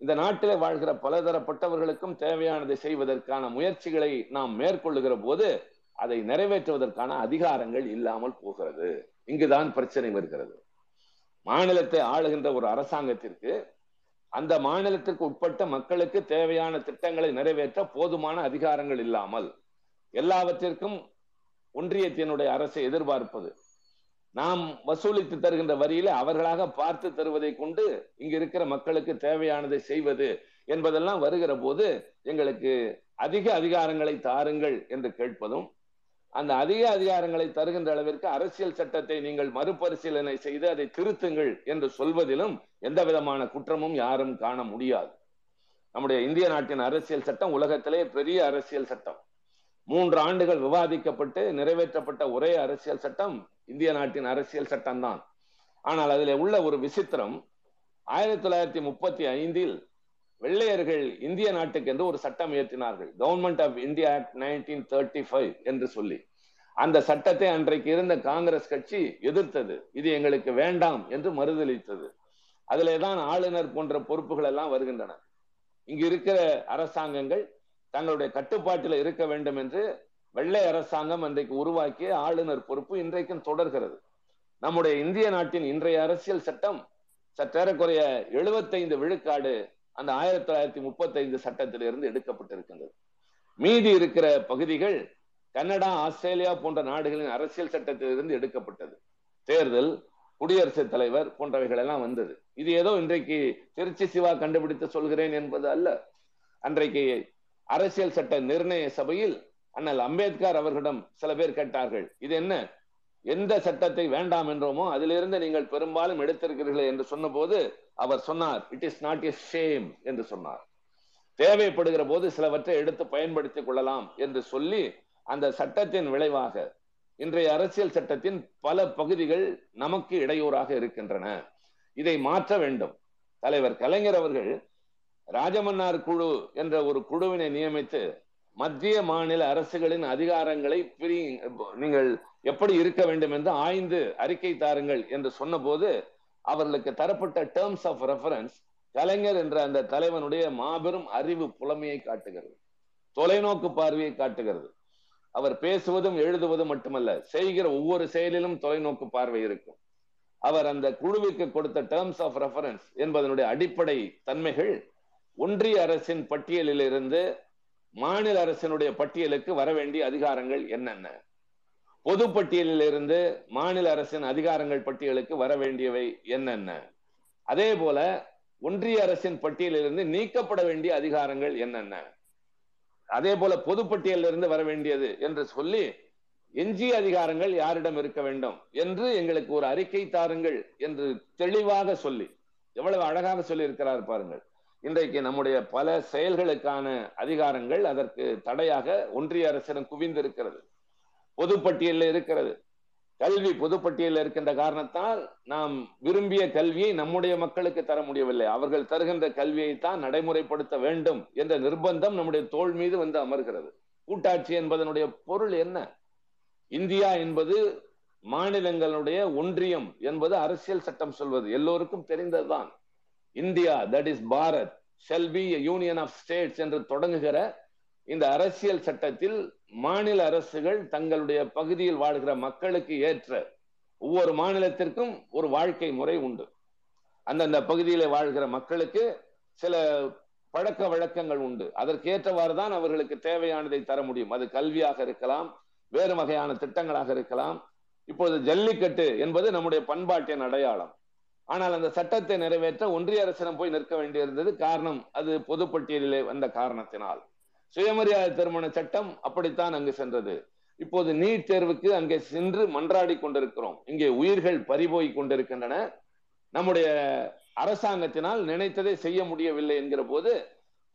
இந்த நாட்டில் வாழ்கிற பலதரப்பட்டவர்களுக்கும் தேவையானதை செய்வதற்கான முயற்சிகளை நாம் மேற்கொள்ளுகிற போது அதை நிறைவேற்றுவதற்கான அதிகாரங்கள் இல்லாமல் போகிறது. இங்குதான் பிரச்சனை வருகிறது. மாநிலத்தை ஆளுகின்ற ஒரு அரசாங்கத்திற்கு அந்த மாநிலத்திற்கு உட்பட்ட மக்களுக்கு தேவையான திட்டங்களை நிறைவேற்ற போதுமான அதிகாரங்கள் இல்லாமல் எல்லாவற்றிற்கும் ஒன்றியத்தினுடைய அரசை எதிர்பார்ப்பது நாம் வசூலித்து தருகின்ற வரியில அவர்களாக பார்த்து தருவதை கொண்டு இங்க இருக்கிற மக்களுக்கு தேவையானதை செய்வது என்பதெல்லாம் வருகிற போது எங்களுக்கு அதிக அதிகாரங்களை தாருங்கள் என்று கேட்பதும் அந்த அதிக அதிகாரங்களை தருகின்ற அளவிற்கு அரசியல் சட்டத்தை நீங்கள் மறுபரிசீலனை செய்து அதை திருத்துங்கள் என்று சொல்வதிலும் எந்த விதமான குற்றமும் யாரும் காண முடியாது. நம்முடைய இந்திய நாட்டின் அரசியல் சட்டம் உலகத்திலே பெரிய அரசியல் சட்டம். மூன்று ஆண்டுகள் விவாதிக்கப்பட்டு நிறைவேற்றப்பட்ட ஒரே அரசியல் சட்டம் இந்திய நாட்டின் அரசியல் சட்டம் தான் ஆனால் அதில் உள்ள ஒரு விசித்திரம் ஆயிரத்தி தொள்ளாயிரத்தி முப்பத்தி ஐந்தில் வெள்ளையர்கள் இந்திய நாட்டுக்கு என்று ஒரு சட்டம் இயற்றினார்கள். Government of India Act nineteen thirty five என்று சொல்லி. அந்த சட்டத்தை அன்றைக்கு இருந்த காங்கிரஸ் கட்சி எதிர்த்தது. இது எங்களுக்கு வேண்டாம் என்று மறுதளித்தது அதிலே தான் ஆளுநர் போன்ற பொறுப்புகள் எல்லாம் வருகின்றன. இங்கு இருக்கிற அரசாங்கங்கள் தங்களுடைய கட்டுப்பாட்டில் இருக்க வேண்டும் என்று வெள்ளை அரசாங்கம் அன்றைக்கு உருவாக்கிய ஆளுநர் பொறுப்பு இன்றைக்கும் தொடர்கிறது. நம்முடைய இந்திய நாட்டின் இன்றைய அரசியல் சட்டம் சற்றேறக்குறைய எழுபத்தைந்து விழுக்காடு அந்த ஆயிரத்தி தொள்ளாயிரத்தி முப்பத்தைந்து சட்டத்திலிருந்து எடுக்கப்பட்டிருக்கின்றது. மீதி இருக்கிற பகுதிகள் கனடா ஆஸ்திரேலியா போன்ற நாடுகளின் அரசியல் சட்டத்திலிருந்து எடுக்கப்பட்டது. தேர்தல் குடியரசுத் தலைவர் போன்றவைகள் எல்லாம் வந்தது. இது ஏதோ இன்றைக்கு திருச்சி சிவா கண்டுபிடித்து சொல்கிறேன் என்பது அல்ல. அன்றைக்கு அரசியல் சட்ட நிர்ணய சபையில் அண்ணல் அம்பேத்கர் அவர்களிடம் சில பேர் கேட்டார்கள் இது என்ன? எந்த சட்டத்தை வேண்டாம் என்றோமோ அதிலிருந்து நீங்கள் பெரும்பாலும் எடுத்திருக்கிறீர்கள் என்று சொன்னபோது அவர் சொன்னார் it is not a shame என்று சொன்னார். தேவைப்படுகிற போது சிலவற்றை எடுத்து பயன்படுத்திக் கொள்ளலாம் என்று சொல்லி அந்த சட்டத்தின் விளைவாக இன்றைய அரசியல் சட்டத்தின் பல பகுதிகள் நமக்கு இடையூறாக இருக்கின்றன. இதை மாற்ற வேண்டும். தலைவர் கலைஞர் அவர்கள் ராஜமன்னார் குழு என்ற ஒரு குழுவினை நியமித்து மத்திய மாநில அரசுகளின் அதிகாரங்களை பிரி நீங்கள் எப்படி இருக்க வேண்டும் என்று ஆய்ந்து அறிக்கை தாருங்கள் என்று சொன்னபோது அவர்களுக்கு தரப்பட்ட டேர்ம்ஸ் ஆஃப் ரெஃபரன்ஸ் கலைஞர் என்ற அந்த தலைவனுடைய மாபெரும் அறிவு புலமையை காட்டுகிறது. தொலைநோக்கு பார்வையை காட்டுகிறது. அவர் பேசுவதும் எழுதுவதும் மட்டுமல்ல செய்கிற ஒவ்வொரு செயலிலும் தொலைநோக்கு பார்வை இருக்கும். அவர் அந்த குழுவிற்கு கொடுத்த டேர்ம்ஸ் ஆஃப் ரெஃபரன்ஸ் என்பதனுடைய அடிப்படை தன்மைகள் ஒன்றிய அரசின் பட்டியலில் இருந்து மாநில அரசினுடைய பட்டியலுக்கு வர வேண்டிய அதிகாரங்கள் என்னென்ன? பொது பட்டியலில் இருந்து மாநில அரசின் அதிகாரங்கள் பட்டியலுக்கு வர வேண்டியவை என்னென்ன? அதே போல ஒன்றிய அரசின் பட்டியலிலிருந்து நீக்கப்பட வேண்டிய அதிகாரங்கள் என்னென்ன? அதே போல பொதுப்பட்டியலில் இருந்து வர வேண்டியது என்று சொல்லி எஞ்சிய அதிகாரங்கள் யாரிடம் இருக்க வேண்டும் என்று எங்களுக்கு ஒரு அறிக்கை தாருங்கள் என்று தெளிவாக சொல்லி எவ்வளவு அழகாக சொல்லி இருக்கிறார் பாருங்கள். இன்றைக்கு நம்முடைய பல செயல்களுக்கான அதிகாரங்கள் அதற்கு தடையாக ஒன்றிய அரசிடம் குவிந்திருக்கிறது. பொதுப்பட்டியலில் இருக்கிறது. கல்வி பொதுப்பட்டியலில் இருக்கின்ற காரணத்தால் நாம் விரும்பிய கல்வியை நம்முடைய மக்களுக்கு தர முடியவில்லை. அவர்கள் தருகின்ற கல்வியை தான் நடைமுறைப்படுத்த வேண்டும் என்ற நிர்பந்தம் நம்முடைய தோல் மீது வந்து அமர்கிறது. கூட்டாட்சி என்பதனுடைய பொருள் என்ன? இந்தியா என்பது மாநிலங்களுடைய ஒன்றியம் என்பது அரசியல் சட்டம் சொல்வது. எல்லோருக்கும் தெரிந்ததுதான். India that is Bharat shall be union of states என்று தொடங்குகிற இந்த அரசியல் சட்டத்தில் மாநில அரசுகள் தங்களுடைய பகுதியில் வாழ்கிற மக்களுக்கு ஏற்ற ஒவ்வொரு மாநிலத்திற்கும் ஒரு வாழ்க்கை முறை உண்டு. அந்தந்த பகுதியில வாழ்கிற மக்களுக்கு சில பழக்க வழக்கங்கள் உண்டு. அதற்கு ஏற்றவாறு தான் அவர்களுக்கு தேவையானதை தர முடியும். அது கல்வியாக இருக்கலாம் வேறு வகையான திட்டங்களாக இருக்கலாம். இப்போது ஜல்லிக்கட்டு என்பது நம்முடைய பண்பாட்டின் அடையாளம். ஆனால் அந்த சட்டத்தை நிறைவேற்ற ஒன்றிய அரசிடம் போய் நிற்க வேண்டியிருந்தது காரணம் அது பொதுப்பட்டியலிலே வந்த காரணத்தினால். சுயமரியாதை திருமண சட்டம் அப்படித்தான் அங்கு சென்றது. இப்போது நீட் தேர்வுக்கு அங்கே சென்று மன்றாடி கொண்டிருக்கிறோம். இங்கே உயிர்கள் பறிபோய் கொண்டிருக்கின்றன. நம்முடைய அரசாங்கத்தினால் நினைத்ததை செய்ய முடியவில்லை என்கிற போது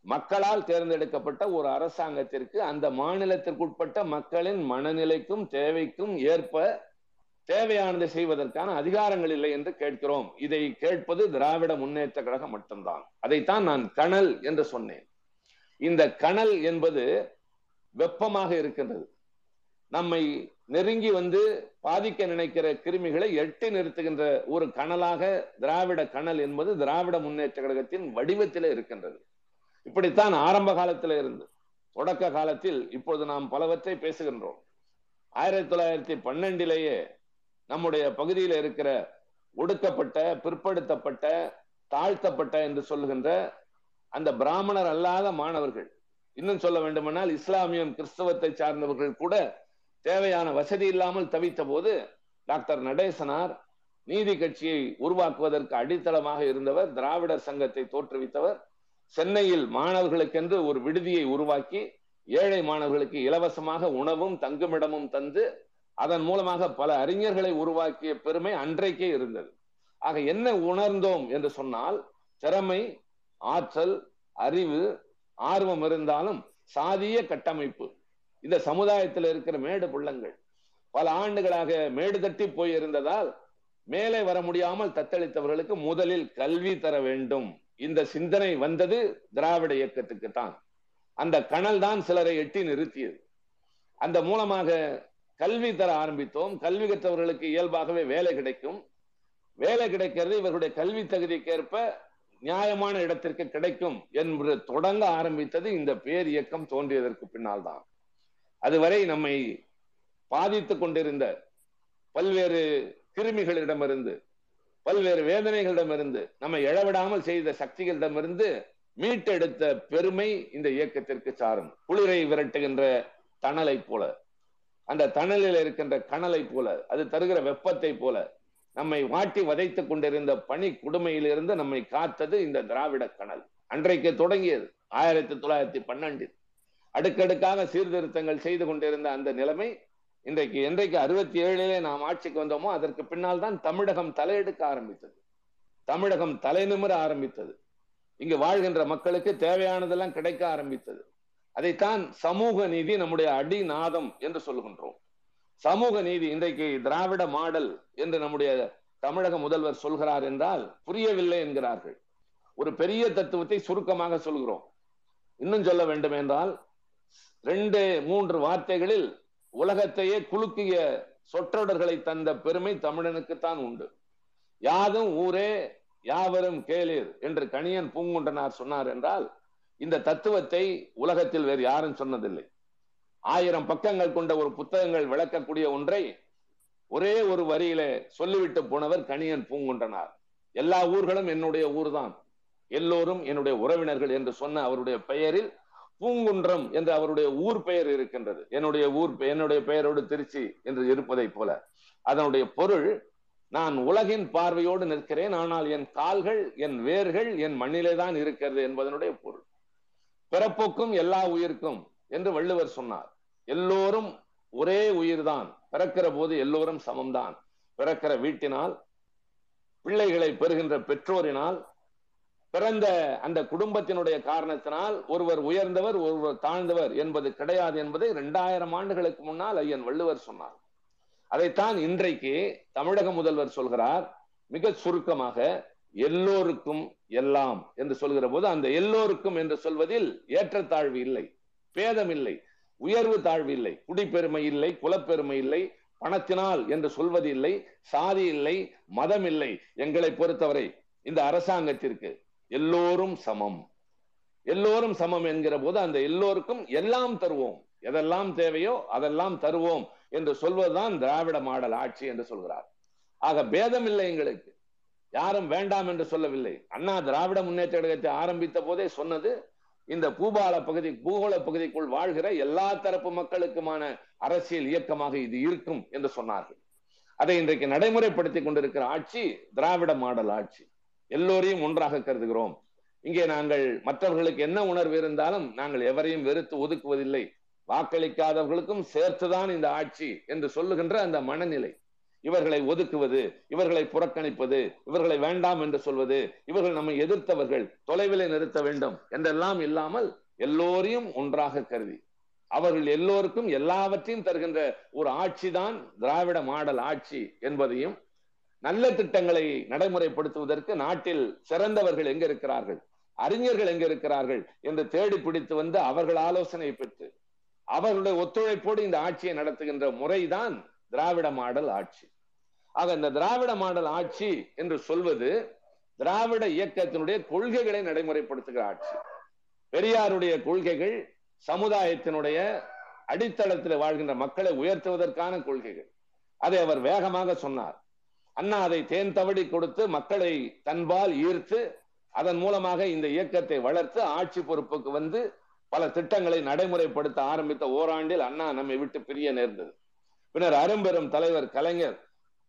மக்களால் தேர்ந்தெடுக்கப்பட்ட ஒரு அரசாங்கத்திற்கு அந்த மாநிலத்திற்குட்பட்ட மக்களின் மனநிலைக்கும் தேவைக்கும் ஏற்ப தேவையானதை செய்வதற்கான அதிகாரங்கள் இல்லை என்று கேட்கிறோம். இதை கேட்பது திராவிட முன்னேற்ற கழகம் மட்டும்தான். அதைத்தான் நான் கணல் என்று சொன்னேன். இந்த கணல் என்பது வெப்பமாக இருக்கின்றது. நம்மை நெருங்கி வந்து பாதிக்க நினைக்கிற கிருமிகளை எட்டி நிறுத்துகின்ற ஒரு கணலாக திராவிட கணல் என்பது திராவிட முன்னேற்ற கழகத்தின் வடிவத்திலே இருக்கின்றது. இப்படித்தான் ஆரம்ப காலத்தில் இருந்து தொடக்க காலத்தில் இப்பொழுது நாம் பலவற்றை பேசுகின்றோம். ஆயிரத்தி தொள்ளாயிரத்தி பன்னெண்டிலேயே நம்முடைய பகுதியில் இருக்கிற ஒடுக்கப்பட்ட பிற்படுத்தப்பட்ட தாழ்த்தப்பட்ட என்று சொல்லுகின்ற அந்த பிராமணர் அல்லாத மாணவர்கள் இன்னும் சொல்ல வேண்டுமானால் இஸ்லாமியம் கிறிஸ்தவத்தை சார்ந்தவர்கள் கூட தேவையான வசதி இல்லாமல் தவித்த போது டாக்டர் நடேசனார் நீதி கட்சியை உருவாக்குவதற்கு அடித்தளமாக இருந்தவர் திராவிடர் சங்கத்தை தோற்றுவித்தவர் சென்னையில் மாணவர்களுக்கென்று ஒரு விடுதியை உருவாக்கி ஏழை மாணவர்களுக்கு இலவசமாக உணவும் தங்குமிடமும் தந்து அதன் மூலமாக பல அறிஞர்களை உருவாக்கிய பெருமை அன்றைக்கே இருந்தது. ஆக என்ன உணர்ந்தோம் என்று சொன்னால் திறமை ஆற்றல் அறிவு ஆர்வம் இருந்தாலும் சாதிய கட்டமைப்பு இந்த சமுதாயத்தில் இருக்கிற மேடு புள்ளங்கள் பல ஆண்டுகளாக மேடு தட்டி போயிருந்ததால் மேலே வர முடியாமல் தத்தளித்தவர்களுக்கு முதலில் கல்வி தர வேண்டும். இந்த சிந்தனை வந்தது திராவிட இயக்கத்துக்கு தான். அந்த கணல் தான் சிலரை எட்டி நிறுத்தியது. அந்த மூலமாக கல்வி தர ஆரம்பித்தோம். கல்வி கற்றவர்களுக்கு இயல்பாகவே வேலை கிடைக்கும். வேலை கிடைக்கிறது இவர்களுடைய கல்வி தகுதிக்கேற்ப நியாயமான இடத்திற்கு கிடைக்கும் என்று தொடங்க ஆரம்பித்தது இந்த பேர் இயக்கம் தோன்றியதற்கு பின்னால் தான் அதுவரை நம்மை பாதித்துக் கொண்டிருந்த பல்வேறு கிருமிகளிடமிருந்து பல்வேறு வேதனைகளிடமிருந்து நம்மை எழவிடாமல் செய்த சக்திகளிடமிருந்து மீட்டெடுத்த பெருமை இந்த இயக்கத்திற்கு சாரும். குளிரை விரட்டுகின்ற தணலை போல. அந்த தணலில் இருக்கின்ற கணலை போல அது தருகிற வெப்பத்தை போல நம்மை வாட்டி வதைத்துக் கொண்டிருந்த பனி கொடுமையிலிருந்து நம்மை காத்தது இந்த திராவிட கணல் அன்றைக்கு தொடங்கியது ஆயிரத்தி தொள்ளாயிரத்தி பன்னெண்டில். அடுக்கடுக்காக சீர்திருத்தங்கள் செய்து கொண்டிருந்த அந்த நிலைமை இன்றைக்கு என்றைக்கு அறுபத்தி ஏழிலே நாம் ஆட்சிக்கு வந்தோமோ அதற்கு பின்னால் தான் தமிழகம் தலையெடுக்க ஆரம்பித்தது. தமிழகம் தலைநிமிர ஆரம்பித்தது. இங்கு வாழ்கின்ற மக்களுக்கு தேவையானதெல்லாம் கிடைக்க ஆரம்பித்தது. அதைத்தான் சமூக நீதி நம்முடைய அடிநாதம் என்று சொல்லுகின்றோம். சமூக நீதி இன்றைக்கு திராவிட மாடல் என்று நம்முடைய தமிழக முதல்வர் சொல்கிறார் என்றால் புரியவில்லை என்கிறார்கள். ஒரு பெரிய தத்துவத்தை சுருக்கமாக சொல்கிறோம். இன்னும் சொல்ல வேண்டும் என்றால் ரெண்டு மூன்று வார்த்தைகளில் உலகத்தையே குலுக்கிய சொற்றொடர்களை தந்த பெருமை தமிழனுக்குத்தான் உண்டு. யாதும் ஊரே யாவரும் கேளீர் என்று கணியன் பூங்குன்றனார் சொன்னார் என்றால் இந்த தத்துவத்தை உலகத்தில் வேறு யாரும் சொன்னதில்லை. ஆயிரம் பக்கங்கள் கொண்ட ஒரு புத்தகங்கள் விளக்கக்கூடிய ஒன்றை ஒரே ஒரு வரியில சொல்லிவிட்டு போனவர் கணியன் பூங்குன்றனார். எல்லா ஊர்களும் என்னுடைய ஊர்தான். எல்லோரும் என்னுடைய உறவினர்கள் என்று சொன்ன அவருடைய பெயரில் பூங்குன்றம் என்று அவருடைய ஊர் பெயர் இருக்கின்றது. என்னுடைய ஊர் என்னுடைய பெயரோடு திருச்சி என்று இருப்பதை போல. அதனுடைய பொருள் நான் உலகின் பார்வையோடு நிற்கிறேன் ஆனால் என் கால்கள் என் வேர்கள் என் மண்ணிலே தான் இருக்கிறது என்பதனுடைய பொருள். பிறப்புக்கும் எல்லா உயிருக்கும் என்று வள்ளுவர் சொன்னார். எல்லோரும் ஒரே உயிர்தான். பிறக்கிற போது எல்லோரும் சமம்தான். பிறக்கிற வீட்டினால் பிள்ளைகளை பெறுகின்ற பெற்றோரினால் பிறந்த அந்த குடும்பத்தினுடைய காரணத்தினால் ஒருவர் உயர்ந்தவர் ஒருவர் தாழ்ந்தவர் என்பது கிடையாது என்பதை இரண்டாயிரம் ஆண்டுகளுக்கு முன்னால் ஐயன் வள்ளுவர் சொன்னார். அதைத்தான் இன்றைக்கு தமிழக முதல்வர் சொல்கிறார். மிக சுருக்கமாக எல்லோருக்கும் எல்லாம் என்று சொல்கிற போது அந்த எல்லோருக்கும் என்று சொல்வதில் ஏற்றத்தாழ்வு இல்லை பேதம் இல்லை உயர்வு தாழ்வு இல்லை குடிப்பெருமை இல்லை குலப்பெருமை இல்லை பணத்தினால் என்று சொல்வது இல்லை சாதி இல்லை மதம் இல்லை. எங்களை பொறுத்தவரை இந்த அரசாங்கத்திற்கு எல்லோரும் சமம். எல்லோரும் சமம் என்கிற போது அந்த எல்லோருக்கும் எல்லாம் தருவோம். எதெல்லாம் தேவையோ அதெல்லாம் தருவோம் என்று சொல்வதுதான் திராவிட மாடல் ஆட்சி என்று சொல்கிறார். ஆக பேதம் இல்லை எங்களுக்கு. யாரும் வேண்டாம் என்று சொல்லவில்லை. அண்ணா திராவிட முன்னேற்ற கழகத்தை ஆரம்பித்த போதே சொன்னது இந்த பூபால பகுதி பூகோள பகுதிக்குள் வாழ்கிற எல்லா தரப்பு மக்களுக்குமான அரசியல் இயக்கமாக இது இருக்கும் என்று சொன்னார்கள். அதை இன்றைக்கு நடைமுறைப்படுத்தி கொண்டிருக்கிற ஆட்சி திராவிட மாடல் ஆட்சி. எல்லோரையும் ஒன்றாக கருதுகிறோம். இங்கே நாங்கள் மற்றவர்களுக்கு என்ன உணர்வு இருந்தாலும் நாங்கள் எவரையும் வெறுத்து ஒதுக்குவதில்லை. வாக்களிக்காதவர்களுக்கும் சேர்த்துதான் இந்த ஆட்சி என்று சொல்லுகின்ற அந்த மனநிலை. இவர்களை ஒதுக்குவது இவர்களை புறக்கணிப்பது இவர்களை வேண்டாம் என்று சொல்வது இவர்கள் நம்மை எதிர்த்தவர்கள் தொலைவிலே நிறுத்த வேண்டும் என்றெல்லாம் இல்லாமல் எல்லோரையும் ஒன்றாக கருதி. அவர்கள் எல்லோருக்கும் எல்லாவற்றையும் தருகின்ற ஒரு ஆட்சி தான் திராவிட மாடல் ஆட்சி என்பதையும் நல்ல திட்டங்களை நடைமுறைப்படுத்துவதற்கு நாட்டில் சிறந்தவர்கள் எங்க இருக்கிறார்கள் அறிஞர்கள் எங்க இருக்கிறார்கள் என்று தேடி பிடித்து வந்து அவர்கள் ஆலோசனை பெற்று அவர்களுடைய ஒத்துழைப்போடு இந்த ஆட்சியை நடத்துகின்ற முறைதான் திராவிட மாடல் ஆட்சி. ஆக இந்த திராவிட மாடல் ஆட்சி என்று சொல்வது திராவிட இயக்கத்தினுடைய கொள்கைகளை நடைமுறைப்படுத்துகிற ஆட்சி. பெரியாருடைய கொள்கைகள் சமுதாயத்தினுடைய அடித்தளத்தில் வாழ்கின்ற மக்களை உயர்த்துவதற்கான கொள்கைகள். அதை அவர் வேகமாக சொன்னார். அண்ணா அதை தேன் தவடி கொடுத்து மக்களை தன்பால் ஈர்த்து அதன் மூலமாக இந்த இயக்கத்தை வளர்த்து ஆட்சி பொறுப்புக்கு வந்து பல திட்டங்களை நடைமுறைப்படுத்த ஆரம்பித்த ஓராண்டில் அண்ணா நம்மை விட்டு பிரிய நேர்ந்தது. பின்னர் அரும்பெரும் தலைவர் கலைஞர்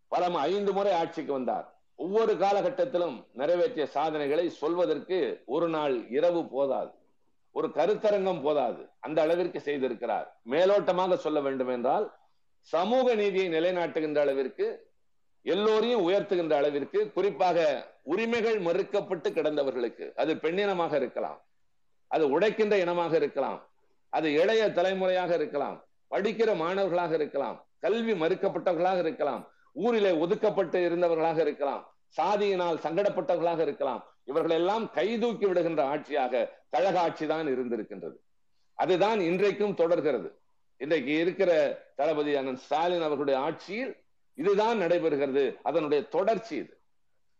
பல ஐந்து முறை ஆட்சிக்கு வந்தார். ஒவ்வொரு காலகட்டத்திலும் நிறைவேற்றிய சாதனைகளை சொல்வதற்கு ஒரு நாள் இரவு போதாது. ஒரு கருத்தரங்கம் போதாது. அந்த அளவிற்கு செய்திருக்கிறார். மேலோட்டமாக சொல்ல வேண்டும் என்றால் சமூக நீதியை நிலைநாட்டுகின்ற அளவிற்கு எல்லோரையும் உயர்த்துகின்ற அளவிற்கு குறிப்பாக உரிமைகள் மறுக்கப்பட்டு கிடந்தவர்களுக்கு அது பெண்ணினமாக இருக்கலாம். அது உடைக்கின்ற இனமாக இருக்கலாம். அது இளைய தலைமுறையாக இருக்கலாம். படிக்கிற மாணவர்களாக இருக்கலாம். கல்வி மறுக்கப்பட்டவர்களாக இருக்கலாம். ஊரிலே ஒதுக்கப்பட்டு இருந்தவர்களாக இருக்கலாம். சாதியினால் சங்கடப்பட்டவர்களாக இருக்கலாம். இவர்கள் எல்லாம் கைதூக்கி விடுகின்ற ஆட்சியாக கழக ஆட்சி தான் இருந்திருக்கின்றது. அதுதான் இன்றைக்கும் தொடர்கிறது. இன்றைக்கு இருக்கிற தளபதி அண்ணன் ஸ்டாலின் அவர்களுடைய ஆட்சியில் இதுதான் நடைபெறுகிறது. அதனுடைய தொடர்ச்சி இது.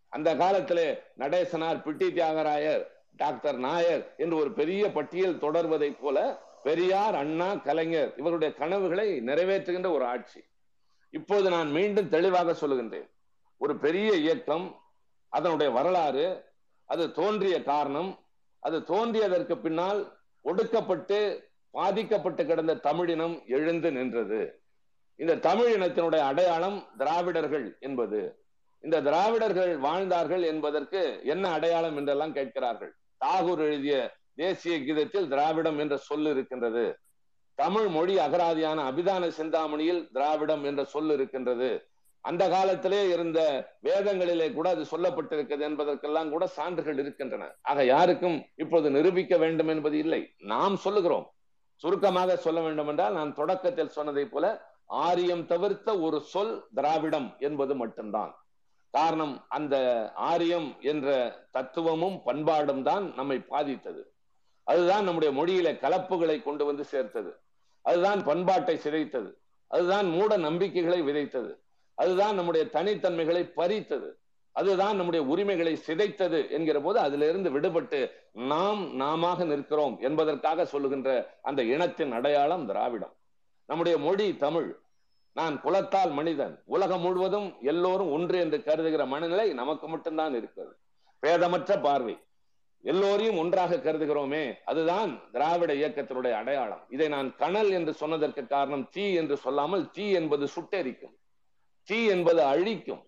அந்த காலத்திலே நடேசனார் பிட்டி தியாகராயர் டாக்டர் நாயர் என்று ஒரு பெரிய பட்டியல் தொடர்வதைப் போல பெரியார் அண்ணா கலைஞர் இவருடைய கனவுகளை நிறைவேற்றுகின்ற ஒரு ஆட்சி. இப்போது நான் மீண்டும் தெளிவாக சொல்லுகின்றேன். ஒரு பெரிய இயக்கம் அதனுடைய வரலாறு அது தோன்றிய காரணம் அது தோன்றியதற்கு பின்னால் ஒடுக்கப்பட்டு பாதிக்கப்பட்டு கிடந்த தமிழினம் எழுந்து நின்றது. இந்த தமிழ் இனத்தினுடைய அடையாளம் திராவிடர்கள் என்பது. இந்த திராவிடர்கள் வாழ்ந்தார்கள் என்பதற்கு என்ன அடையாளம் என்றெல்லாம் கேட்கிறார்கள். தாகூர் எழுதிய தேசிய கீதத்தில் திராவிடம் என்ற சொல் இருக்கின்றது. தமிழ் மொழி அகராதியான அபிதான சிந்தாமணியில் திராவிடம் என்ற சொல் இருக்கின்றது. அந்த காலத்திலே இருந்த வேதங்களிலே கூட அது சொல்லப்பட்டிருக்கிறது என்பதற்கெல்லாம் கூட சான்றுகள் இருக்கின்றன. ஆக யாருக்கும் இப்போது நிரூபிக்க வேண்டும் என்பது இல்லை. நாம் சொல்லுகிறோம். சுருக்கமாக சொல்ல வேண்டும் என்றால் நான் தொடக்கத்தில் சொன்னதை போல ஆரியம் தவிர்த்த ஒரு சொல் திராவிடம் என்பது மட்டும்தான். காரணம் அந்த ஆரியம் என்ற தத்துவமும் பண்பாடும் தான் நம்மை பாதித்தது. அதுதான் நம்முடைய மொழியில கலப்புகளை கொண்டு வந்து சேர்த்தது. அதுதான் பண்பாட்டை சிதைத்தது. அதுதான் மூட நம்பிக்கைகளை விதைத்தது. அதுதான் நம்முடைய தனித்தன்மைகளை பறித்தது. அதுதான் நம்முடைய உரிமைகளை சிதைத்தது என்கிற போது அதிலிருந்து விடுபட்டு நாம் நாம நிற்கிறோம் என்பதற்காக சொல்லுகின்ற அந்த இனத்தின் அடையாளம் திராவிடம். நம்முடைய மொழி தமிழ். நான் குலத்தால் மனிதன். உலகம் முழுவதும் எல்லோரும் ஒன்று என்று கருதுகிற மனநிலை நமக்கு மட்டும்தான் இருக்கிறது. பேதமற்ற பார்வை. எல்லோரையும் ஒன்றாக கருதுகிறோமே அதுதான் திராவிட இயக்கத்தினுடைய அடையாளம். இதை நான் கனல் என்று சொன்னதற்கு காரணம் தீ என்று சொல்லாமல் தீ என்பது சுட்டெரிக்கும். தீ என்பது அழிக்கும்.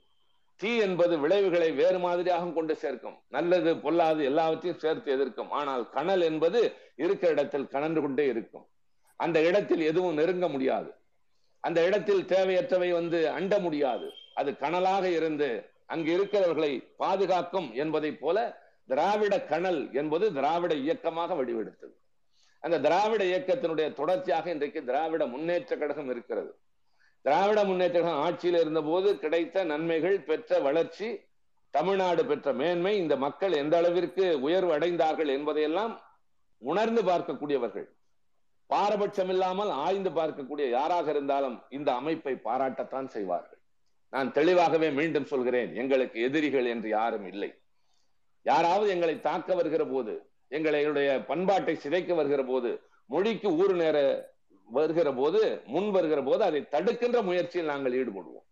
தீ என்பது விளைவுகளை வேறு மாதிரியாக கொண்டு சேர்க்கும். நல்லது பொல்லாது எல்லாவற்றையும் சேர்த்து எதிர்க்கும். ஆனால் கனல் என்பது இருக்கிற இடத்தில் கனன்று கொண்டே இருக்கும். அந்த இடத்தில் எதுவும் நெருங்க முடியாது. அந்த இடத்தில் தேவையற்றவை வந்து அண்ட முடியாது. அது கனலாக இருந்து அங்கு இருக்கிறவர்களை பாதுகாக்கும் என்பதை போல திராவிட கணல் என்பது திராவிட இயக்கமாக வடிவெடுத்தது. அந்த திராவிட இயக்கத்தினுடைய தொடர்ச்சியாக இன்றைக்கு திராவிட முன்னேற்ற கழகம் இருக்கிறது. திராவிட முன்னேற்ற கழகம் ஆட்சியில் இருந்தபோது கிடைத்த நன்மைகள் பெற்ற வளர்ச்சி தமிழ்நாடு பெற்ற மேன்மை இந்த மக்கள் எந்த அளவிற்கு உயர்வு அடைந்தார்கள் என்பதையெல்லாம் உணர்ந்து பார்க்கக்கூடியவர்கள். பாரபட்சம் இல்லாமல் ஆய்ந்து பார்க்கக்கூடிய யாராக இருந்தாலும் இந்த அமைப்பை பாராட்டத்தான் செய்வார்கள். நான் தெளிவாகவே மீண்டும் சொல்கிறேன் எங்களுக்கு எதிரிகள் என்று யாரும் இல்லை. யாராவது எங்களை தாக்க வருகிற போது எங்களுடைய பண்பாட்டை சிதைக்க வருகிற போது மொழிக்கு ஊறு நேர வருகிற போது முன் வருகிற போது அதை தடுக்கின்ற முயற்சியில் நாங்கள் ஈடுபடுவோம்.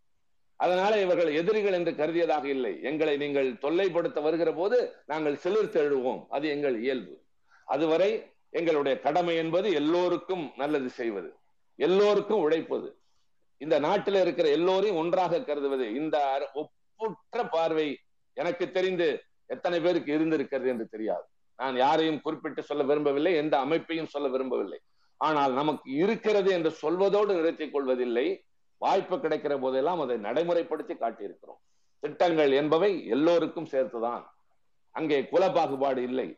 அதனால இவர்கள் எதிரிகள் என்று கருதியதாக இல்லை. எங்களை நீங்கள் தொல்லைப்படுத்த வருகிற போது நாங்கள் சிலிர்த்து எழுவோம். அது எங்கள் இயல்பு. அதுவரை எங்களுடைய கடமை என்பது எல்லோருக்கும் நல்லது செய்வது. எல்லோருக்கும் உழைப்பது. இந்த நாட்டில் இருக்கிற எல்லோரையும் ஒன்றாக கருதுவது. இந்த ஒப்புற்ற பார்வை எனக்கு தெரிந்து எத்தனை பேருக்கு இருந்திருக்கிறது என்று தெரியாது. நான் யாரையும் குறிப்பிட்டு சொல்ல விரும்பவில்லை எந்த அமைப்பையும் சொல்ல விரும்பவில்லை. ஆனால் நமக்கு இருக்கிறது என்று சொல்வதோடு நிறுத்திக் கொள்வதில்லை. வாய்ப்பு கிடைக்கிற போதெல்லாம் அதை நடைமுறைப்படுத்தி காட்டியிருக்கிறோம். திட்டங்கள் என்பவை எல்லோருக்கும் சேர்த்துதான். அங்கே குல பாகுபாடு இல்லை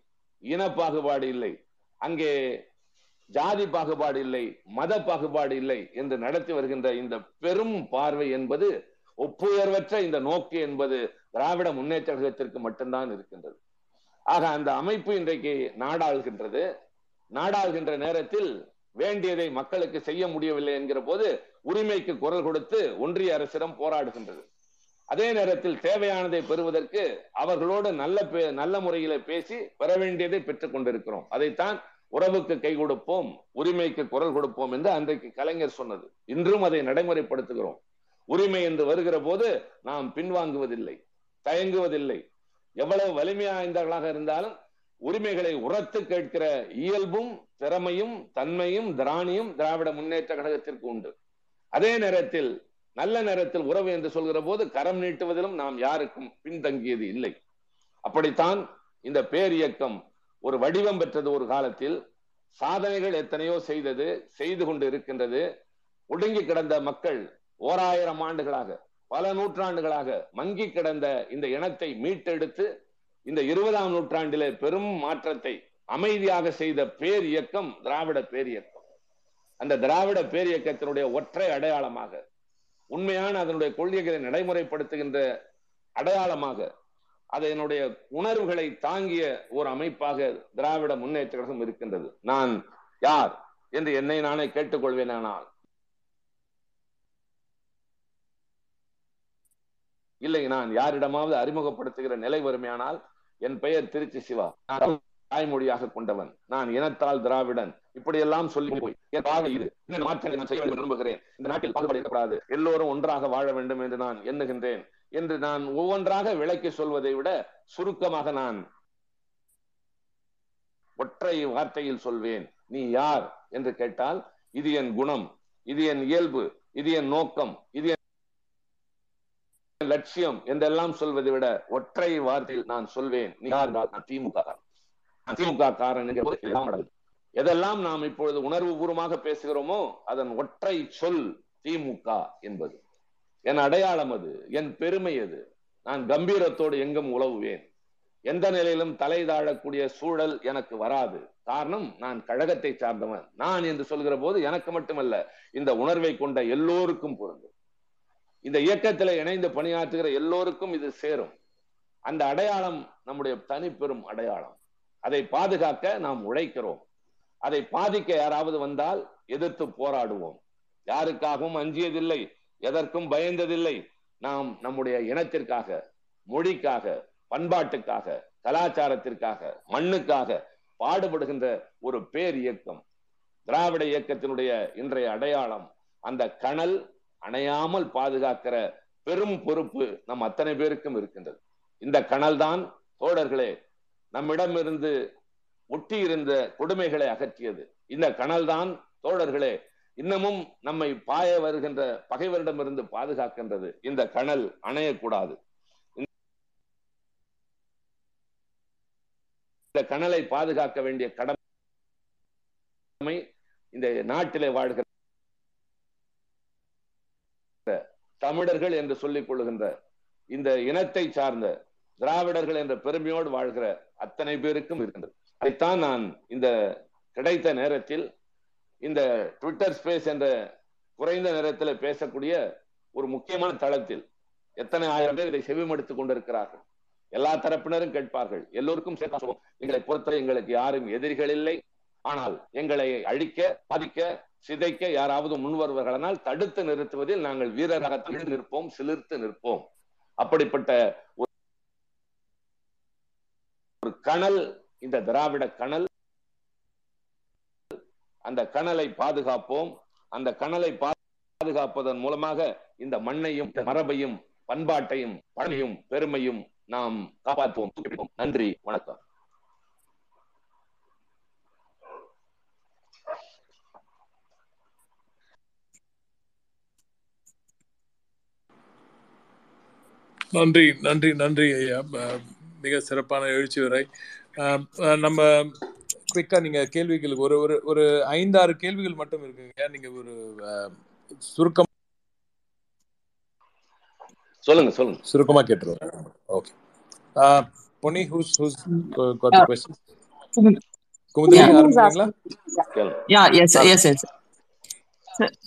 இன பாகுபாடு இல்லை அங்கே ஜாதி பாகுபாடு இல்லை மத பாகுபாடு இல்லை என்று நடத்தி வருகின்ற இந்த பெரும் பார்வை என்பது ஒப்புயர்வற்ற இந்த நோக்கு என்பது திராவிட முன்னேற்ற கழகத்திற்கு மட்டும்தான் இருக்கின்றது. ஆக அந்த அமைப்பு இன்றைக்கு நாடாளுகின்றது. நாடாளுகின்ற நேரத்தில் வேண்டியதை மக்களுக்கு செய்ய முடியவில்லை என்கிற போது உரிமைக்கு குரல் கொடுத்து ஒன்றிய அரசிடம் போராடுகின்றது. அதே நேரத்தில் தேவையானதை பெறுவதற்கு அவர்களோடு நல்ல நல்ல முறையில பேசி பெற வேண்டியதை பெற்றுக் கொண்டிருக்கிறோம். அதைத்தான் உறவுக்கு கை கொடுப்போம் உரிமைக்கு குரல் கொடுப்போம் என்று அன்றைக்கு கலைஞர் சொன்னது. இன்றும் அதை நடைமுறைப்படுத்துகிறோம். உரிமை என்று வருகிற போது நாம் பின்வாங்குவதில்லை. தயங்குவதில்லை. எவ்வளவு வலிமையாய்ந்தவர்களாக இருந்தாலும் உரிமைகளை உரத்து கேட்கிற இயல்பும் திறமையும் தன்மையும் திராணியும் திராவிட முன்னேற்ற கழகத்திற்கு உண்டு. அதே நேரத்தில் நல்ல நேரத்தில் உறவு என்று சொல்கிற போது கரம் நீட்டுவதிலும் நாம் யாருக்கும் பின்தங்கியது இல்லை. அப்படித்தான் இந்த பேர் இயக்கம் ஒரு வடிவம் பெற்றது ஒரு காலத்தில். சாதனைகள் எத்தனையோ செய்தது செய்து கொண்டு இருக்கின்றது. ஒடுங்கி கிடந்த மக்கள் ஓராயிரம் ஆண்டுகளாக பல நூற்றாண்டுகளாக மங்கி கிடந்த இந்த இனத்தை மீட்டெடுத்து இந்த இருபதாம் நூற்றாண்டிலே பெரும் மாற்றத்தை அமைதியாக செய்த பேர் இயக்கம் திராவிட பேர் இயக்கம். அந்த திராவிட பேர் இயக்கத்தினுடைய ஒற்றை அடையாளமாக உண்மையான அதனுடைய கொள்கைகளை நடைமுறைப்படுத்துகின்ற அடையாளமாக அதனுடைய உணர்வுகளை தாங்கிய ஒரு அமைப்பாக திராவிட முன்னேற்ற கழகம் இருக்கின்றது. நான் யார் என்று என்னை நானே கேட்டுக்கொள்வேனானால் இல்லை நான் யாரிடமாவது அறிமுகப்படுத்துகிற நிலை வறுமையானால் என் பெயர் திருச்சி சிவா. நான் தாய்மொழியாக கொண்டவன். நான் இனத்தால் திராவிடன். இப்படியெல்லாம் சொல்லி போய் இது. மாற்றங்களை நான் செய்ய விரும்புகிறேன் இந்த நாட்டில் பாகுபாடு இருக்கக்கூடாது எல்லோரும் ஒன்றாக வாழ வேண்டும் என்று நான் எண்ணுகின்றேன். என்று நான் ஒவ்வொன்றாக விளக்கி சொல்வதை விட சுருக்கமாக நான் ஒற்றை வார்த்தையில் சொல்வேன். நீ யார்? என்று கேட்டால் இது என் குணம் இது என் இயல்பு இது என் நோக்கம் இது என் லட்சியம் என்றெல்லாம் சொல்வதை விட ஒற்றை வார்த்தையில் நான் சொல்வேன். நான் திமுக திமுக காரன் எதெல்லாம் நாம் இப்பொழுது உணர்வு பூர்வமாக பேசுகிறோமோ அதன் ஒற்றை சொல் திமுக என்பது. என் அடையாளம் அது என் பெருமை அது. நான் கம்பீரத்தோடு எங்கும் உழவுவேன். எந்த நிலையிலும் தலை தாழக்கூடிய சூழல் எனக்கு வராது. காரணம் நான் கழகத்தை சார்ந்தவன். நான் என்று சொல்கிற போது எனக்கு மட்டுமல்ல இந்த உணர்வை கொண்ட எல்லோருக்கும் பொருந்தும். இந்த இயக்கத்தில் இணைந்து பணியாற்றுகிற எல்லோருக்கும் இது சேரும். அந்த அடையாளம் நம்முடைய தனிப்பெரும் அடையாளம். அதை பாதுகாக்க நாம் உழைக்கிறோம். அதை பாதிக்க யாராவது வந்தால் எதிர்த்து போராடுவோம். யாருக்காகவும் அஞ்சியதில்லை எதற்கும் பயந்ததில்லை. நாம் நம்முடைய இனத்திற்காக மொழிக்காக பண்பாட்டுக்காக கலாச்சாரத்திற்காக மண்ணுக்காக பாடுபடுகின்ற ஒரு பேர் இயக்கம். திராவிட இயக்கத்தினுடைய இன்றைய அடையாளம் அந்த கணல் அணையாமல் பாதுகாக்கிற பெரும் பொறுப்பு நம் அத்தனை பேருக்கும் இருக்கின்றது. இந்த கனல் தான் தோழர்களே நம்மிடமிருந்து ஒட்டி இருந்த கொடுமைகளை அகற்றியது. இந்த கனல் தான் தோழர்களே இன்னமும் நம்மை பாய வருகின்ற பகைவரிடமிருந்து பாதுகாக்கின்றது. இந்த கணல் அணையக்கூடாது. இந்த கணலை பாதுகாக்க வேண்டிய கடமை இந்த நாட்டிலே வாழ்கிற தமிழர்கள் என்று சொல்லிக் கொள்ளுகின்ற இந்த இனத்தை சார்ந்த திராவிடர்கள் என்ற பெருமையோடு வாழ்கிற அத்தனை பேருக்கும் இருக்கின்றது. அதைத்தான் நான் இந்த கிடைத்த நேரத்தில் இந்த ட்விட்டர் ஸ்பேஸ் என்ற குறைந்த நேரத்தில் பேசக்கூடிய ஒரு முக்கியமான தளத்தில் எத்தனை ஆயிரம் பேர் இதை செவிமடுத்துக் கொண்டிருக்கிறார்கள். எல்லா தரப்பினரும் கேட்பார்கள். எல்லோருக்கும் சேர்த்து எங்களை பொறுத்தவரை எங்களுக்கு யாரும் எதிரிகள் இல்லை. ஆனால் எங்களை அழிக்க பாதிக்க சிதைக்க யாராவது முன்வருவர்களானால் தடுத்து நிறுத்துவதில் நாங்கள் வீரராக திகழ்ந்து நிற்போம் சிலிர்த்து நிற்போம். அப்படிப்பட்ட ஒரு கணல் இந்த திராவிட கணல் அந்த கணலை பாதுகாப்போம். அந்த கணலை பாதுகாப்பதன் மூலமாக இந்த மண்ணையும் மரபையும் பண்பாட்டையும் பழமையும் பெருமையும் நாம் காப்பாற்றுவோம். நன்றி வணக்கம். நன்றி நன்றி நன்றி ஐயா மிக சிறப்பான எழுச்சி உரை நம்ம குவிக்கா நீங்க கேள்விகளுக்கு ஒரு ஒரு ஒரு ஐந்தாறு கேள்விகள் மட்டும் இருக்குங்க நீங்க ஒரு சுருக்கம் சொல்லுங்க சொல்லுங்க சுருக்கமா கேட்டுருவோம் okay Ponni who's who's got the question Kumudhi ஆரம்பிங்களா yeah yes yes S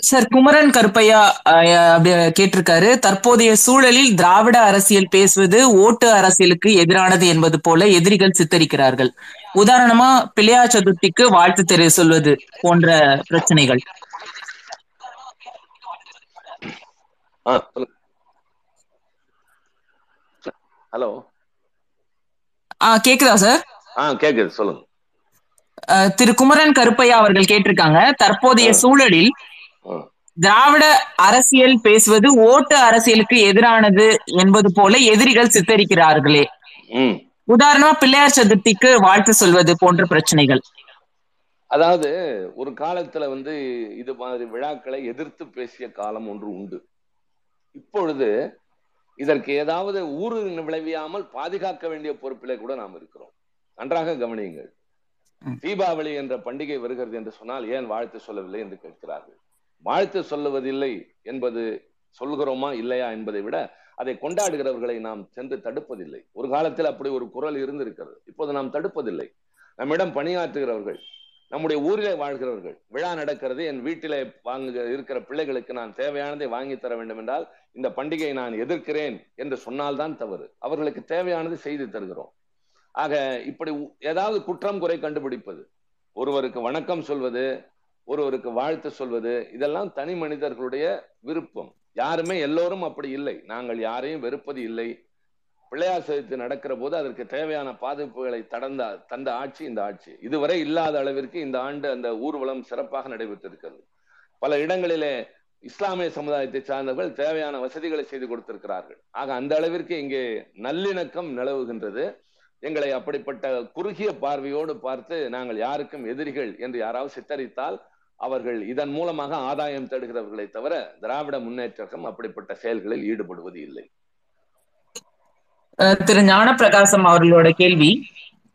sir Kumaran Karuppaiah கேட்டிருக்காரு. தற்போதைய சூழலில் திராவிட அரசியல் பேசுவது ஓட்டு அரசியலுக்கு எதிரானது என்பது போல எதிரிகள் சித்தரிக்கிறார்கள். உதாரணமா பிள்ளையா சதுர்த்திக்கு வாழ்த்து தெரிய சொல்வது போன்ற பிரச்சனைகள். ஹலோ. ஆ கேக்குதா சார்? ஆ கேக்குது சொல்லுங்க. திரு குமரன் கருப்பையா அவர்கள் கேட்டிருக்காங்க. தற்போதைய சூழலில் திராவிட அரசியல் பேசுவது ஓட்டு அரசியலுக்கு எதிரானது என்பது போல எதிரிகள் சித்தரிக்கிறார்களே. உதாரணமா பிள்ளையார் சதுர்த்திக்கு வாழ்த்து சொல்வது போன்ற பிரச்சனைகள். அதாவது ஒரு காலத்துல வந்து இது மாதிரி விழாக்களை எதிர்த்து பேசிய காலம் ஒன்று உண்டு. இப்பொழுது இதற்கு ஏதாவது ஊறு விளைவியாமல் பாதுகாக்க வேண்டிய பொறுப்பிலே கூட நாம் இருக்கிறோம். நன்றாக கவனியுங்கள். தீபாவளி என்ற பண்டிகை வருகிறது என்று சொன்னால் ஏன் வாழ்த்து சொல்லவில்லை என்று கேட்கிறார்கள்? வாழ்த்து சொல்லுவதில்லை என்பது சொல்கிறோமா இல்லையா என்பதை விட அதை கொண்டாடுகிறவர்களை நாம் சென்று தடுப்பதில்லை. ஒரு காலத்தில் அப்படி ஒரு குரல் இருந்திருக்கிறது. இப்போது நாம் தடுப்பதில்லை. நம்மிடம் பணியாற்றுகிறவர்கள் நம்முடைய ஊரிலே வாழ்கிறவர்கள் விழா நடக்கிறது என் வீட்டிலே வாங்க இருக்கிற பிள்ளைகளுக்கு நான் தேவையானதை வாங்கி தர வேண்டும் என்றால் இந்த பண்டிகையை நான் எதிர்க்கிறேன் என்று சொன்னால்தான் தவறு. அவர்களுக்கு தேவையானது செய்து தருகிறோம். ஆக இப்படி ஏதாவது குற்றம் குறை கண்டுபிடிப்பது ஒருவருக்கு வணக்கம் சொல்வது ஒருவருக்கு வாழ்த்து சொல்வது இதெல்லாம் தனி மனிதர்களுடைய விருப்பம். யாருமே எல்லோரும் அப்படி இல்லை. நாங்கள் யாரையும் வெறுப்பது இல்லை. பிள்ளையார் சதுர்த்தி நடக்கிற போது அதற்கு தேவையான பாதுகாப்புகளை தடந்த தந்த ஆட்சி இந்த ஆட்சி. இதுவரை இல்லாத அளவிற்கு இந்த ஆண்டு அந்த ஊர்வலம் சிறப்பாக நடைபெற்றிருக்கிறது. பல இடங்களிலே இஸ்லாமிய சமுதாயத்தை சார்ந்தவர்கள் தேவையான வசதிகளை செய்து கொடுத்திருக்கிறார்கள். ஆக அந்த அளவிற்கு இங்கே நல்லிணக்கம் நிலவுகின்றது. எங்களை அப்படிப்பட்ட குறுகிய பார்வையோடு பார்த்து நாங்கள் யாருக்கும் எதிரிகள் என்று யாராவது சித்தரித்தால் அவர்கள் இதன் மூலமாக ஆதாயம் தேடுகிறவர்களை தவிர திராவிட முன்னேற்றம் அப்படிப்பட்ட செயல்களில் ஈடுபடுவது இல்லை. திரு ஞானப்பிரகாசம் அவர்களோட கேள்வி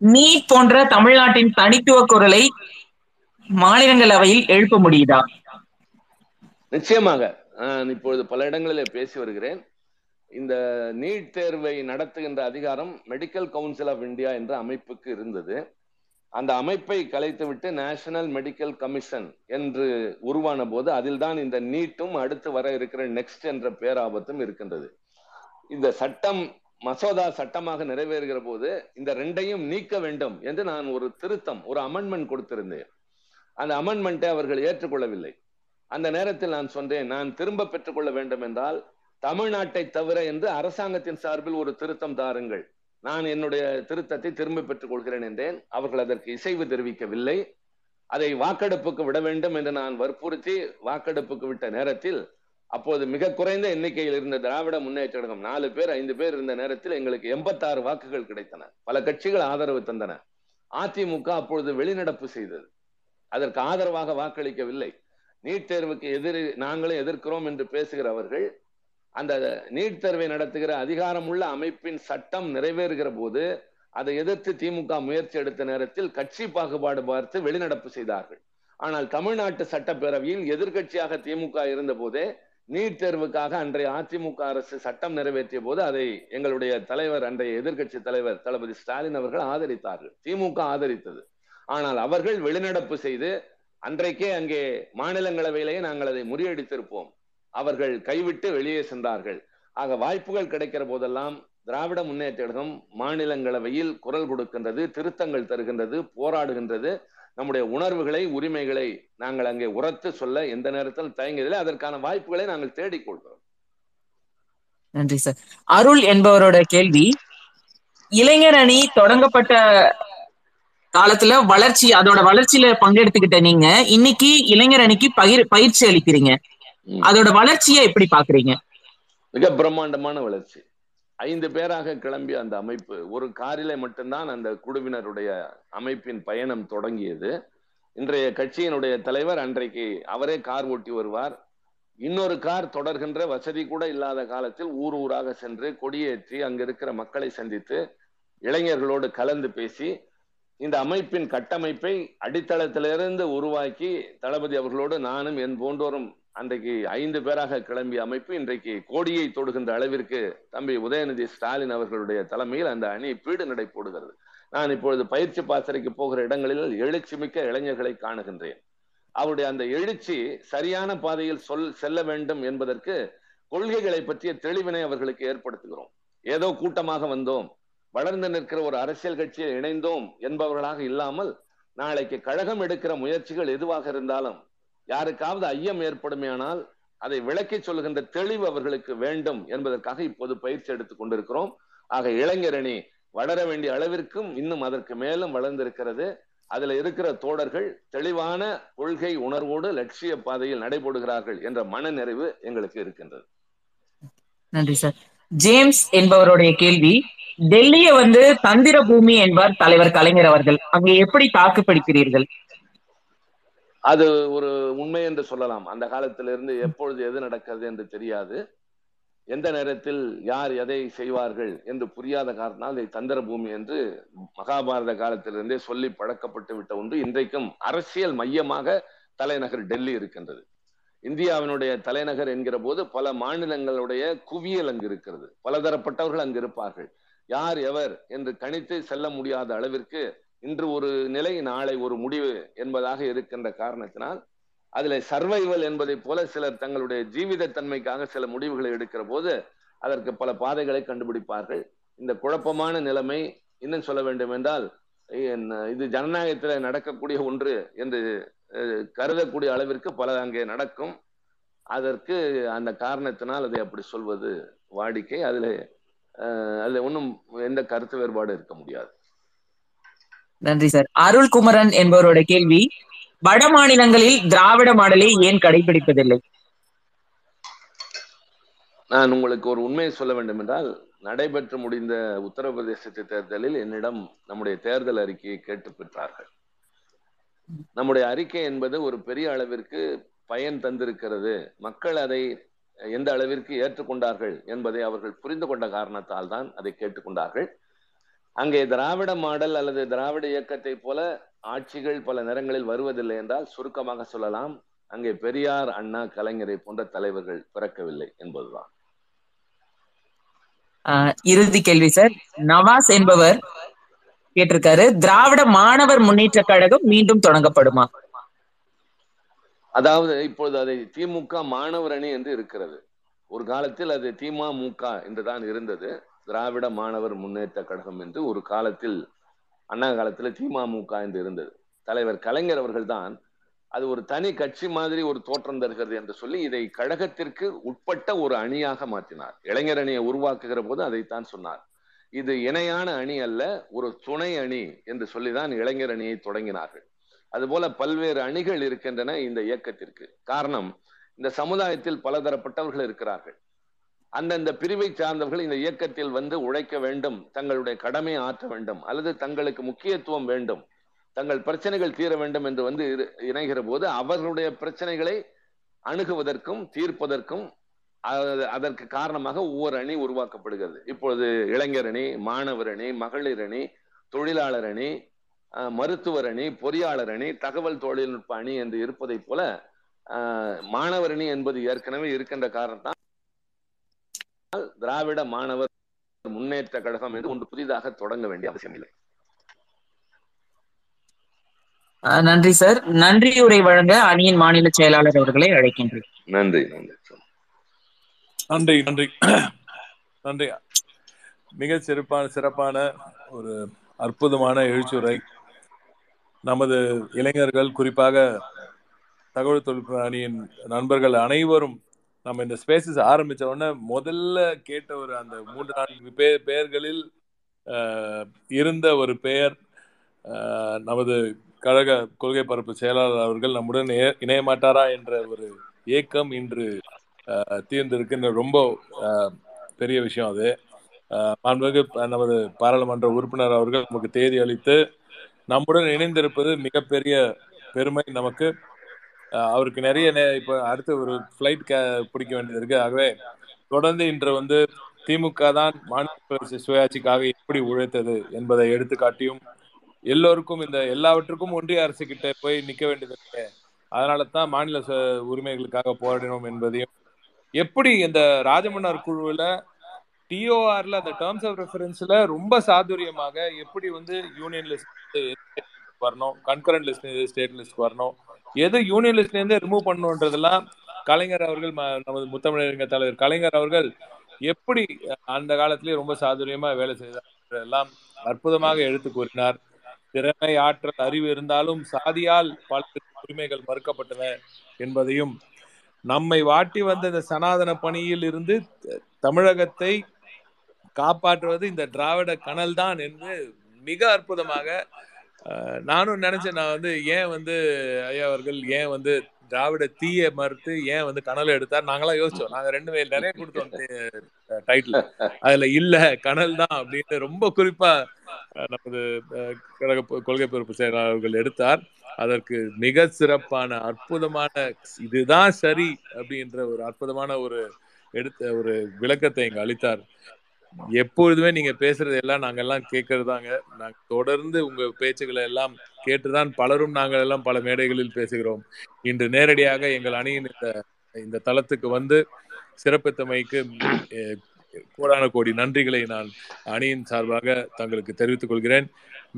நீட் போன்ற தமிழ்நாட்டின் தனித்துவ குரலை மாநிலங்களவையில் எழுப்ப முடியுதா? நிச்சயமாக. நான் இப்பொழுது பல இடங்களிலே பேசி வருகிறேன். இந்த நீட் தேர்வை நடத்துகின்ற அதிகாரம் மெடிக்கல் கவுன்சில் ஆஃப் இந்தியா என்ற அமைப்புக்கு இருந்தது. அந்த அமைப்பை கலைத்துவிட்டு நேஷனல் மெடிக்கல் கமிஷன் என்று உருவான போது அதில் தான் இந்த நீட்டும் அடுத்து வர இருக்கிற நெக்ஸ்ட் என்ற பேராபத்தும் இருக்கின்றது. இந்த சட்டம் மசோதா சட்டமாக நிறைவேறுகிற போது இந்த ரெண்டையும் நீக்க வேண்டும் என்று நான் ஒரு திருத்தம் ஒரு அமெண்ட்மெண்ட் கொடுத்திருந்தேன். அந்த அமெண்ட்மெண்ட்டை அவர்கள் ஏற்றுக்கொள்ளவில்லை. அந்த நேரத்தில் நான் சொன்னேன் நான் திரும்ப பெற்றுக்கொள்ள வேண்டும் என்றால் தமிழ்நாட்டை தவிர என்று அரசாங்கத்தின் சார்பில் ஒரு திருத்தம் தாருங்கள். நான் என்னுடைய திருத்தத்தை திரும்ப பெற்றுக் கொள்கிறேன் என்றேன். அவர்கள் அதற்கு இசைவு தெரிவிக்கவில்லை. அதை வாக்கெடுப்புக்கு விட வேண்டும் என்று நான் வற்புறுத்தி வாக்கெடுப்புக்கு விட்ட நேரத்தில் அப்போது மிக குறைந்த எண்ணிக்கையில் இருந்த திராவிட முன்னேற்ற கழகம் நாலு பேர் ஐந்து பேர் இருந்த நேரத்தில் எங்களுக்கு எண்பத்தாறு வாக்குகள் கிடைத்தன. பல கட்சிகள் ஆதரவு தந்தன. அதிமுக அப்பொழுது வெளிநடப்பு செய்தது. அதற்கு ஆதரவாக வாக்களிக்கவில்லை. நீட் தேர்வுக்கு எதிர் நாங்களும் எதிர்க்கிறோம் என்று பேசுகிறவர்கள் அந்த நீட் தேர்வை நடத்துகிற அதிகாரமுள்ள அமைப்பின் சட்டம் நிறைவேறுகிற போது அதை எதிர்த்து திமுக முயற்சி எடுத்த நேரத்தில் கட்சி பாகுபாடு பார்த்து வெளிநடப்பு செய்தார்கள். ஆனால் தமிழ்நாட்டு சட்டப்பேரவையில் எதிர்க்கட்சியாக திமுக இருந்த போதே நீட் தேர்வுக்காக அன்றைய அதிமுக அரசு சட்டம் நிறைவேற்றிய போது அதை எங்களுடைய தலைவர் அன்றைய எதிர்க்கட்சி தலைவர் தளபதி ஸ்டாலின் அவர்கள் ஆதரித்தார்கள். திமுக ஆதரித்தது. ஆனால் அவர்கள் வெளிநடப்பு செய்து அன்றைக்கே அங்கே மாநிலங்களவையிலேயே நாங்கள் அதை முறியடித்திருப்போம். அவர்கள் கைவிட்டு வெளியே சென்றார்கள். ஆக வாய்ப்புகள் கிடைக்கிற போதெல்லாம் திராவிட முன்னேற்ற கழகம் மாநிலங்களவையில் குரல் கொடுக்கின்றது திருத்தங்கள் தருகின்றது போராடுகின்றது. நம்முடைய உணர்வுகளை உரிமைகளை நாங்கள் அங்கே உரத்து சொல்ல எந்த நேரத்தில் தயங்குதில்லை அதற்கான வாய்ப்புகளை நாங்கள் தேடிக்கொள்கிறோம் நன்றி சார் அருள் என்பவரோட கேள்வி இளைஞர் அணி தொடங்கப்பட்ட காலத்துல வளர்ச்சி அதோட வளர்ச்சியில பங்கெடுத்துக்கிட்ட நீங்க இன்னைக்கு இளைஞர் அணிக்கு பயிர் பயிற்சி அளிக்கிறீங்க. அதோட வளர்ச்சியை எப்படி பாக்குறீங்க மிக பிரம்மாண்டமான வளர்ச்சி. ஐந்து பேராக கிளம்பிய அந்த அமைப்பு ஒரு காரிலே மட்டும்தான் அந்த குழுவினருடைய அமைப்பின் பயணம் தொடங்கியது. இன்றைய கட்சியினுடைய தலைவர் அன்றைக்கு அவரே கார் ஓட்டி வருவார். இன்னொரு கார் தொடர்கின்ற வசதி கூட இல்லாத காலத்தில் ஊர் ஊராக சென்று கொடியேற்றி அங்க இருக்கிற மக்களை சந்தித்து இளைஞர்களோடு கலந்து பேசி இந்த அமைப்பின் கட்டமைப்பை அடித்தளத்திலிருந்து உருவாக்கி தளபதி அவர்களோடு நானும் என் போன்றோரும் அன்றைக்கு ஐந்து பேராக கிளம்பிய அமைப்பு இன்றைக்கு கோடியை தொடுகின்ற அளவிற்கு தம்பி உதயநிதி ஸ்டாலின் அவர்களுடைய தலைமையில் அந்த அணி பீடு நடை போடுகிறது. நான் இப்பொழுது பயிற்சி பாசறைக்கு போகிற இடங்களில் எழுச்சி மிக்க இளைஞர்களை காணுகின்றேன். அவருடைய அந்த எழுச்சி சரியான பாதையில் சொல் செல்ல வேண்டும் என்பதற்கு கொள்கைகளை பற்றிய தெளிவினை அவர்களுக்கு ஏற்படுத்துகிறோம். ஏதோ கூட்டமாக வந்தோம். வளர்ந்து நிற்கிற ஒரு அரசியல் கட்சியில் இணைந்தோம் என்பவர்களாக இல்லாமல் நாளைக்கு கழகம் எடுக்கிற முயற்சிகள் எதுவாக இருந்தாலும் யாருக்காவது ஐயம் ஏற்படுமேயானால் அதை விளக்கி சொல்லுகின்ற தெளிவு அவர்களுக்கு வேண்டும் என்பதற்காக இப்போது பயிற்சி எடுத்துக் கொண்டிருக்கிறோம். ஆக இளைஞரணி வளர வேண்டிய அளவிற்கும் இன்னும் அதற்கு மேலும் வளர்ந்திருக்கிறது. அதுல இருக்கிற தோழர்கள் தெளிவான கொள்கை உணர்வோடு லட்சிய பாதையில் நடைபோடுகிறார்கள் என்ற மனநிறைவு எங்களுக்கு இருக்கின்றது. நன்றி சார். ஜேம்ஸ் என்பவருடைய கேள்வி டெல்லியை வந்து தந்திர பூமி என்பார் தலைவர் கலைஞர் அவர்கள். அங்கே எப்படி தாக்கு பிடிக்கிறீர்கள்? அது ஒரு உண்மை என்று சொல்லலாம். அந்த காலத்திலிருந்து எப்பொழுது எது நடக்கிறது என்று தெரியாது. எந்த நேரத்தில் யார் எதை செய்வார்கள் என்று புரியாத காரணத்தால் இதை தந்திர பூமி என்று மகாபாரத காலத்திலிருந்தே சொல்லி பழக்கப்பட்டு விட்ட ஒன்று. இன்றைக்கும் அரசியல் மையமாக தலைநகர் டெல்லி இருக்கின்றது. இந்தியாவினுடைய தலைநகர் என்கிற போது பல மாநிலங்களுடைய குவியல் அங்கு இருக்கிறது. பலதரப்பட்டவர்கள் அங்கு இருப்பார்கள். யார் எவர் என்று கணித்து செல்ல முடியாத அளவிற்கு இன்று ஒரு நிலை நாளை ஒரு முடிவு என்பதாக இருக்கின்ற காரணத்தினால் அதுல சர்வைவல் என்பதை போல சிலர் தங்களுடைய ஜீவித தன்மைக்காக சில முடிவுகளை எடுக்கிற போது அதற்கு பல பாதைகளை கண்டுபிடிப்பார்கள். இந்த குழப்பமான நிலைமை இன்னும் சொல்ல வேண்டும் என்றால் இது ஜனநாயகத்தில் நடக்கக்கூடிய ஒன்று என்று கருதக்கூடிய அளவிற்கு பல அங்கே நடக்கும். அதற்கு அந்த காரணத்தினால் அதை அப்படி சொல்வது வாடிக்கை. அதில் அதில் ஒன்றும் எந்த கருத்து வேறுபாடு இருக்க முடியாது. நன்றி சார் அருள் குமரன் என்பவரோட கேள்வி வட மாநிலங்களில் திராவிட மாடலை ஏன் கடைபிடிப்பதில்லை? நான் உங்களுக்கு ஒரு உண்மையை சொல்ல வேண்டும் என்றால் நடைபெற்று முடிந்த உத்தரப்பிரதேச தேர்தலில் என்னிடம் நம்முடைய தேர்தல் அறிக்கையை கேட்டு பெற்றார்கள். நம்முடைய அறிக்கை என்பது ஒரு பெரிய அளவிற்கு பயன் தந்திருக்கிறது. மக்கள் அதை எந்த அளவிற்கு ஏற்றுக்கொண்டார்கள் என்பதை அவர்கள் புரிந்து கொண்ட காரணத்தால் தான் அதை கேட்டுக்கொண்டார்கள். அங்கே திராவிட மாடல் அல்லது திராவிட இயக்கத்தை போல ஆட்சிகள் பல நேரங்களில் வருவதில்லை என்றால் சுருக்கமாக சொல்லலாம் அங்கே பெரியார் அண்ணா கலைஞரை போன்ற தலைவர்கள் பிறக்கவில்லை என்பதுதான். இறுதி கேள்வி சார். நவாஸ் என்பவர் கேட்டிருக்காரு திராவிட மாணவர் முன்னேற்ற கழகம் மீண்டும் தொடங்கப்படுமா? அதாவது இப்பொழுது அதை திமுக மாணவர் அணி என்று இருக்கிறது. ஒரு காலத்தில் அது திமுக என்றுதான் இருந்தது. திராவிட மாணவர் முன்னேற்ற கழகம் என்று ஒரு காலத்தில் அண்ணா காலத்தில் திமுக என்று இருந்தது. தலைவர் கலைஞர் அவர்கள் தான் அது ஒரு தனி கட்சி மாதிரி ஒரு தோற்றம் தருகிறது என்று சொல்லி இதை கழகத்திற்கு உட்பட்ட ஒரு அணியாக மாற்றினார். இளைஞர் அணியை உருவாக்குகிற போது அதைத்தான் சொன்னார். இது இணையான அணி அல்ல ஒரு துணை அணி என்று சொல்லிதான் இளைஞர் அணியை தொடங்கினார்கள். அதுபோல பல்வேறு அணிகள் இருக்கின்றன இந்த இயக்கத்திற்கு. காரணம் இந்த சமுதாயத்தில் பலதரப்பட்டவர்கள் இருக்கிறார்கள். அந்தந்த பிரிவை சார்ந்தவர்கள் இந்த இயக்கத்தில் வந்து உழைக்க வேண்டும் தங்களுடைய கடமை ஆற்ற வேண்டும் அல்லது தங்களுக்கு முக்கியத்துவம் வேண்டும் தங்கள் பிரச்சனைகள் தீர வேண்டும் என்று வந்து இணைகிற போது அவர்களுடைய பிரச்சனைகளை அணுகுவதற்கும் தீர்ப்பதற்கும் அதற்கு காரணமாக ஒவ்வொரு அணி உருவாக்கப்படுகிறது. இப்பொழுது இளைஞர் அணி மாணவர் அணி மகளிர் அணி தொழிலாளர் அணி மருத்துவர் அணி பொறியாளர் அணி தகவல் தொழில்நுட்ப அணி என்று இருப்பதை போல மாணவர் அணி என்பது ஏற்கனவே இருக்கின்ற காரணத்தான் திராவிட மாணவர் முன்னேற்ற கழகம் என்று ஒன்று புதிதாக தொடங்க வேண்டிய அவசியம் இல்லை. நன்றி சார். நன்றியுரை வழங்க அணியின் மாநில செயலாளர் அவர்களை அழைக்கின்றேன். நன்றி நன்றி நன்றி நன்றி. நன்றி. மிக சிறப்பான சிறப்பான ஒரு அற்புதமான எழுச்சுரை நமது இளைஞர்கள் குறிப்பாக தகவல் தொழில்நுட்ப அணியின் நண்பர்கள் அனைவரும் நம்ம இந்த ஸ்பேசஸ் ஆரம்பிச்ச உடனே முதல்ல கேட்ட ஒரு அந்த மூன்று நான்கு பே பெயர்களில் இருந்த ஒரு பெயர் நமது கழக கொள்கை பரப்பு செயலாளர் அவர்கள் நம்முடன் இணைய மாட்டாரா என்ற ஒரு ஏக்கம் இன்று தீர்ந்திருக்கு. ரொம்ப பெரிய விஷயம் அது. மாண்புமிகு நமது பாராளுமன்ற உறுப்பினர் அவர்கள் நமக்கு தேதி அளித்து நம்முடன் இணைந்திருப்பது மிகப்பெரிய பெருமை நமக்கு. அவருக்கு நிறைய இப்போ அடுத்து ஒரு ஃப்ளைட் பிடிக்க வேண்டியது இருக்கு. ஆகவே தொடர்ந்து இன்று வந்து திமுக தான் மாநில சுயாட்சிக்காக எப்படி உழைத்தது என்பதை எடுத்துக்காட்டியும் எல்லோருக்கும் இந்த எல்லாவற்றுக்கும் ஒன்றிய அரசு கிட்ட போய் நிக்க வேண்டியது இருக்கு. அதனால தான் மாநில உரிமைகளுக்காக போராடினோம் என்பதையும். எப்படி இந்த ராஜமன்னார் குழுவில் டிஓஆர்ல அந்த டேர்ம்ஸ் ஆஃப் ரெஃபரன்ஸ்ல ரொம்ப சாதுரியமாக எப்படி வந்து யூனியன் லிஸ்ட் வரணும் கன்கரண்ட் லிஸ்ட் ஸ்டேட் லிஸ்ட் வரணும் எது யூனியன்லிஸ்ட்ல இருந்து ரிமூவ் பண்ணுன்றதெல்லாம் கலைஞர் அவர்கள் நமது முத்தமிழறிஞர் தலைவர் கலைஞர் அவர்கள் எப்படி அந்த காலத்திலேயே ரொம்ப சாதுரியமா வேலை செய்தார் எல்லாம் அற்புதமாக எடுத்து கூறினார். திறமை ஆற்றல் அறிவு இருந்தாலும் சாதியால் பல உரிமைகள் மறுக்கப்பட்டன என்பதையும் நம்மை வாட்டி வந்த இந்த சனாதன பணியில் இருந்து தமிழகத்தை காப்பாற்றுவது இந்த திராவிட கனல் தான் என்று மிக அற்புதமாக நானும் நினைச்சேன் நான் வந்து ஏன் வந்து ஐயா அவர்கள் ஏன் வந்து திராவிட தீய மறுத்து ஏன் வந்து கனல் எடுத்தார் நாங்களாம் யோசிச்சோம். நாங்க ரெண்டு பேர் நிறைய கொடுத்தோம் டைட்டில் அதுல இல்ல கனல் தான் அப்படின்னு ரொம்ப குறிப்பா நமது கழக கொள்கை பொறுப்பு செயலாளர்கள் எடுத்தார். அதற்கு மிக சிறப்பான அற்புதமான இதுதான் சரி அப்படின்ற ஒரு அற்புதமான ஒரு எடுத்த ஒரு விளக்கத்தை இங்க அளித்தார். எப்பொழுதுமே நீங்க பேசுறது எல்லாம் நாங்க எல்லாம் கேட்கறதாங்க. நாங்க தொடர்ந்து உங்க பேச்சுகளை எல்லாம் கேட்டுதான் பலரும் நாங்கள் எல்லாம் பல மேடைகளில் பேசுகிறோம். இன்று நேரடியாக எங்கள் அணியின் இந்த இந்த தளத்துக்கு வந்து சிறப்பித்தமைக்கு கோடான கோடி நன்றிகளை நான் அணியின் சார்பாக தங்களுக்கு தெரிவித்துக் கொள்கிறேன்.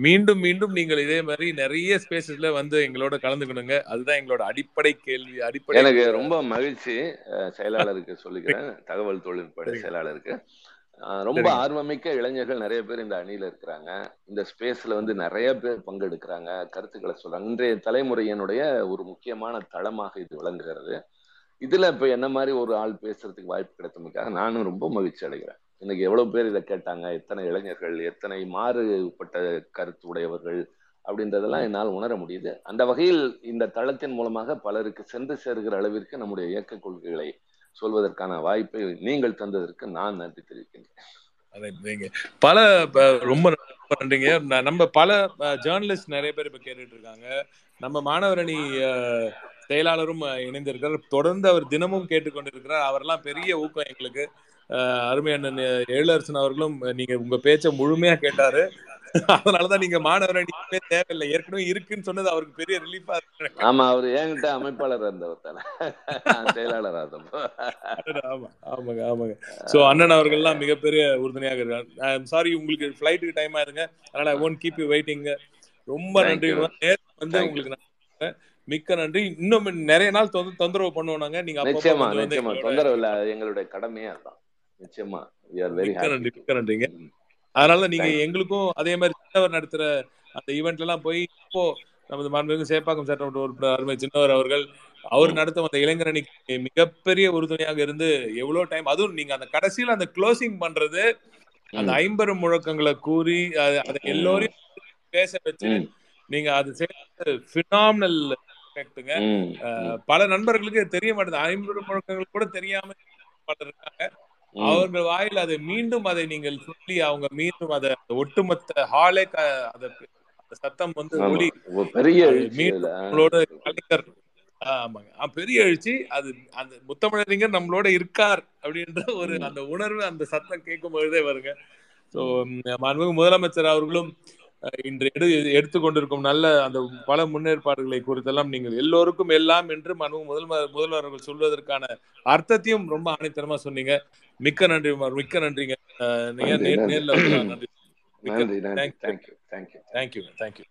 மீண்டும் மீண்டும் நீங்கள் இதே மாதிரி நிறைய ஸ்பேசஸ்ல வந்து எங்களோட கலந்துக்கணுங்க. அதுதான் எங்களோட அடிப்படை கேள்வி அடிப்படை எனக்கு ரொம்ப மகிழ்ச்சி செயலாளருக்கு சொல்லிக்கிறேன். (laughs) தகவல் தொழில்நுட்ப. செயலாளருக்கு. ரொம்ப. ஆர்வமிக்க இளைஞர்கள் நிறைய பேர் இந்த அணியில இருக்கிறாங்க. இந்த ஸ்பேஸ்ல வந்து நிறைய பேர் பங்கெடுக்கிறாங்க. கருத்துக்களை சொல்றாங்க. இன்றைய தலைமுறையினுடைய ஒரு முக்கியமான தளமாக இது விளங்குகிறது. இதுல இப்ப என்ன மாதிரி ஒரு ஆள் பேசுறதுக்கு வாய்ப்பு கிடைத்தமைக்காக நானும் ரொம்ப மகிழ்ச்சி அடைகிறேன். இன்னைக்கு எவ்வளவு பேர் இதை கேட்டாங்க? எத்தனை இளைஞர்கள்? எத்தனை மாறுபட்ட கருத்து உடையவர்கள்? அப்படின்றதெல்லாம் என்னால் உணர முடியுது. அந்த வகையில் இந்த தளத்தின் மூலமாக பலருக்கு சென்று சேர்கிற அளவிற்கு நம்முடைய இயக்க கொள்கைகளை சொல்வதற்கான வாய்ப்பை நீங்கள் தந்ததற்கு நான் நன்றி தெரிவிக்கின்றேன். அதை பல ரொம்ப நன்றிங்க. நம்ம பல ஜேர்னலிஸ்ட் நிறைய பேர் இப்ப கேட்டுட்டு இருக்காங்க நம்ம மாணவரணி அஹ், செயலாளரும் இணைந்திருக்கிறார். தொடர்ந்து அவர் தினமும் கேட்டுக்கொண்டிருக்கிறார். அவரெல்லாம் பெரிய ஊக்கம் எங்களுக்கு. அருமை அண்ணன் எழிலரசன் அவர்களும் நீங்க உங்க பேச்சை முழுமையா கேட்டாரு. அதனாலதான் நீங்க மாணவரணி தேவையில்லை. ஏற்கனவே இருக்குன்னு சொன்னது அவருக்கு பெரிய ரிலீஃபா இருக்கு. ஆமா அவர் என்கிட்ட அமைப்பாளர் இருந்தவர் தானே. செயலாளர் ஆமா ஆமாங்க ஆமாங்க. சோ அண்ணன் அவர்கள்லாம் மிகப்பெரிய உறுதுணையாக இருக்காங்க சாரி உங்களுக்கு ஃபிளைட்டுக்கு டைம் ஆயிருங்க. அதனால I won't keep you waiting ரொம்ப நன்றி வந்து. உங்களுக்கு. மிக்க நன்றி. இன்னும் நிறைய நாள் தொந்த- தொந்தரவு பண்ணுவோம் நாங்க. நீங்க நிச்சயமா நிச்சயமா. தொந்தரவு இல்ல எங்களுடைய கடமையே அதான் நிச்சயமா are very மிக்க நன்றி. அதனால நீங்க. எங்களுக்கும் அதே மாதிரி சின்னவர் நடத்துற அந்த ஈவெண்ட்ல எல்லாம் போய் இப்போ நமது மாண்புமிகு சேப்பாக்கம் சட்டமன்ற உறுப்பினர் அருமை சின்னவர் அவர்கள் அவர். நடத்தும் அந்த இளைஞரணிக்கு மிகப்பெரிய உறுதுணையாக இருந்து எவ்வளவு டைம் அதுவும் நீங்க அந்த கடைசியில அந்த க்ளோசிங் பண்றது அந்த. ஐம்பெரும் முழக்கங்களை கூறி அது- எல்லோரையும் பேச வச்சு. நீங்க அது செய்யறது பினாமினல் எஃபெக்ட்டுங்க. பல நண்பர்களுக்கு தெரிய மாட்டேது ஐம்பெரும் முழக்கங்கள் கூட தெரியாம இருக்காங்க. அவர்கள் வாயில் அதை மீண்டும் அதை நீங்கள் சொல்லி அவங்க மீண்டும் அதை ஒட்டுமொத்த ஹாலே அதை அந்த சத்தம் வந்து. ஒளி பெரிய கலைஞர் ஆமாங்க. பெரிய எழுச்சி. அது அந்த முத்தமிழறிஞர் நம்மளோட இருக்கார் அப்படின்ற ஒரு. அந்த உணர்வு அந்த சத்தம் கேட்கும் பொழுதே வருங்க. ஸோ மாண்புமிகு முதலமைச்சர் அவர்களும் இன்று எடு எடுத்துக்கொண்டிருக்கும் நல்ல அந்த பல முன்னேற்பாடுகளை குறித்தெல்லாம் நீங்கள் எல்லோருக்கும் எல்லாம் என்று மாண்புமிகு முதல்வர் முதல்வர் அவர்கள் சொல்வதற்கான அர்த்தத்தையும் ரொம்ப ஆணித்தரமா சொன்னீங்க. மிக்க நன்றி மிக்க நன்றிங்க. நீங்க. நேர்ல நன்றி. தேங்க்யூ தேங்க்யூ தேங்க்யூ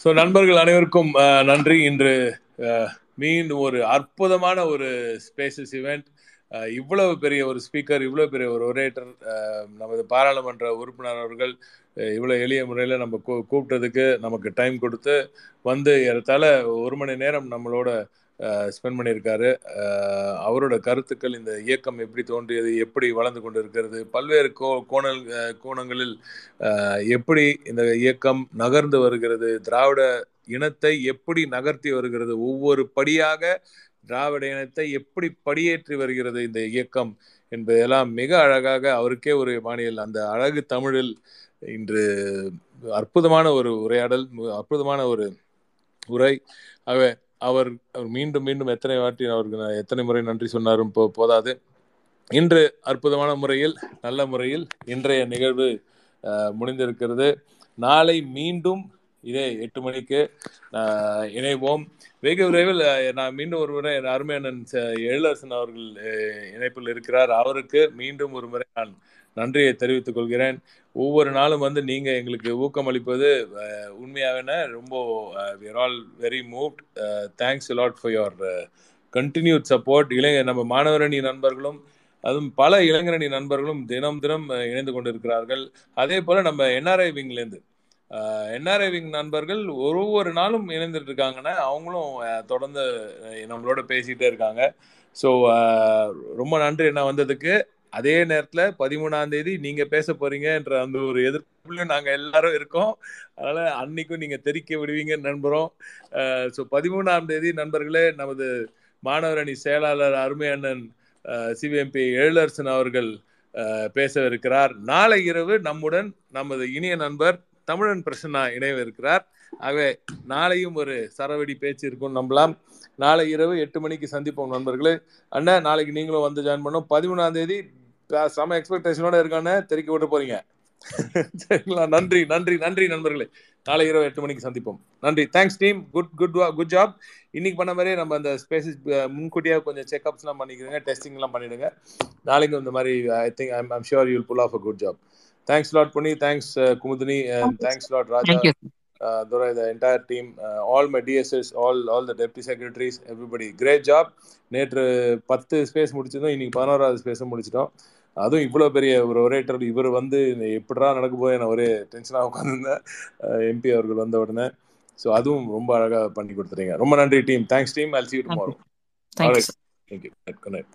ஸோ நண்பர்கள் அனைவருக்கும் நன்றி. இன்று மீண்டும் ஒரு அற்புதமான ஒரு ஸ்பேசஸ் இவெண்ட் இவ்வளவு பெரிய ஒரு ஸ்பீக்கர் இவ்வளவு பெரிய ஒரு ஒரேட்டர் நமது பாராளுமன்ற உறுப்பினர் அவர்கள் இவ்வளோ எளிய முறையில் நம்ம கூ- கூப்பிட்டதுக்கு நமக்கு டைம் கொடுத்து வந்து ஏறத்தாழ ஒரு மணி நேரம் நம்மளோட ஸ்பெண்ட் பண்ணியிருக்காரு. அவரோட கருத்துக்கள் இந்த இயக்கம் எப்படி தோன்றியது எப்படி வளர்ந்து கொண்டிருக்கிறது பல்வேறு கோ கோணல் கோணங்களில் எப்படி இந்த இயக்கம் நகர்ந்து வருகிறது திராவிட இனத்தை எப்படி நகர்த்தி வருகிறது ஒவ்வொரு படியாக திராவிட இனத்தை எப்படி படியேற்றி வருகிறது இந்த இயக்கம் என்பதெல்லாம் மிக அழகாக அவருக்கே ஒரு மாநில அந்த அழகு தமிழில் இன்று அற்புதமான ஒரு உரையாடல் அற்புதமான ஒரு உரை. ஆகவே அவர் அவர் மீண்டும் மீண்டும் எத்தனை வாட்டி அவருக்கு நான் எத்தனை முறை நன்றி சொன்னாரும் போ போதாது. இன்று அற்புதமான முறையில் நல்ல முறையில் இன்றைய நிகழ்வு முடிந்திருக்கிறது. நாளை மீண்டும் இதே எட்டு மணிக்கு அஹ், இணைவோம். வெகு விரைவில் நான் மீண்டும் ஒரு முறை என் அருமையண்ணன் எழிலரசன் அவர்கள் இணைப்பில் இருக்கிறார். அவருக்கு மீண்டும் ஒரு முறை நான் நன்றியை தெரிவித்துக் கொள்கிறேன். ஒவ்வொரு நாளும் வந்து நீங்க எங்களுக்கு ஊக்கமளிப்பது அஹ், உண்மையாகன ரொம்ப we all very moved thanks lot for your continued support இளைஞர் நம்ம மாணவரணி நண்பர்களும் அதுவும் பல இளைஞரணி நண்பர்களும் தினம் தினம் இணைந்து கொண்டிருக்கிறார்கள். அதே போல நம்ம என்ஆர்ஐ விங்லேருந்து என்ஆர்ஐவிங் நண்பர்கள் ஒரு ஒரு நாளும் இணைந்துட்டு இருக்காங்கன்னா அவங்களும் தொடர்ந்து நம்மளோட பேசிகிட்டே இருக்காங்க. ஸோ ரொம்ப நன்றி என்ன வந்ததுக்கு. அதே நேரத்தில் பதிமூணாம் தேதி நீங்க பேச போறீங்கன்ற அந்த ஒரு எதிர்ப்புலையும் நாங்கள் எல்லாரும் இருக்கோம். அதனால அன்னைக்கும் நீங்க தெரிக்க விடுவீங்கன்னு நம்புறோம் ஸோ பதிமூணாம் தேதி நண்பர்களே நமது மாணவர் அணி செயலாளர் அருமை அண்ணன் சிபிஎம்பி எழிலரசன் அவர்கள் பேசவிருக்கிறார். பேச இருக்கிறார் நாளை இரவு நம்முடன் நமது இனிய நண்பர் தமிழன் பிரசன்னா இணைய இருக்கிறார் ஆகவே நாளையும் ஒரு சரவெடி பேச்சு இருக்கும் நம்பலாம். நாளை இரவு எட்டு மணிக்கு சந்திப்போம் நண்பர்களே. அண்ணா நாளைக்கு நீங்களும் வந்து ஜாயின் பண்ணோம் பதிமூணாம் தேதி செம எக்ஸ்பெக்டேஷனோட இருக்கானே தெரிக்க விட்டு போறீங்க. (laughs) சரிங்களா? நன்றி நன்றி நன்றி நண்பர்களே. நாளை இரவு எட்டு மணிக்கு சந்திப்போம். நன்றி. Thanks team good good good job இன்னைக்கு பண்ண மாதிரியே நம்ம அந்த ஸ்பேசஸ் முன்கூட்டியாக கொஞ்சம் செக்அப்ஸ்லாம் பண்ணிக்கிறோங்க டெஸ்டிங்லாம் பண்ணிடுங்க. நாளைக்கு இந்த மாதிரி I think I'm I'm sure you'll pull off a good job thanks lot Puni thanks Kumudini thanks lot Raja uh, Durai, the entire team, uh, all my DSS, all all the deputy secretaries, everybody, great job. நேற்று பத்து space முடிச்சிருந்தோம். இன்னைக்கு பதினோராவது ஸ்பேஸும் முடிச்சிட்டோம். அதுவும் இவ்வளோ பெரிய ஒரு orator இவர் வந்து எப்படிடா நடக்க போய் நான் ஒரே டென்ஷனாக உட்காந்துருந்தேன் எம்பி அவர்கள் வந்த உடனே. ஸோ அதுவும் ரொம்ப அழகாக பண்ணி கொடுத்துறீங்க ரொம்ப நன்றி team thanks team I'll see tomorrow thank you good night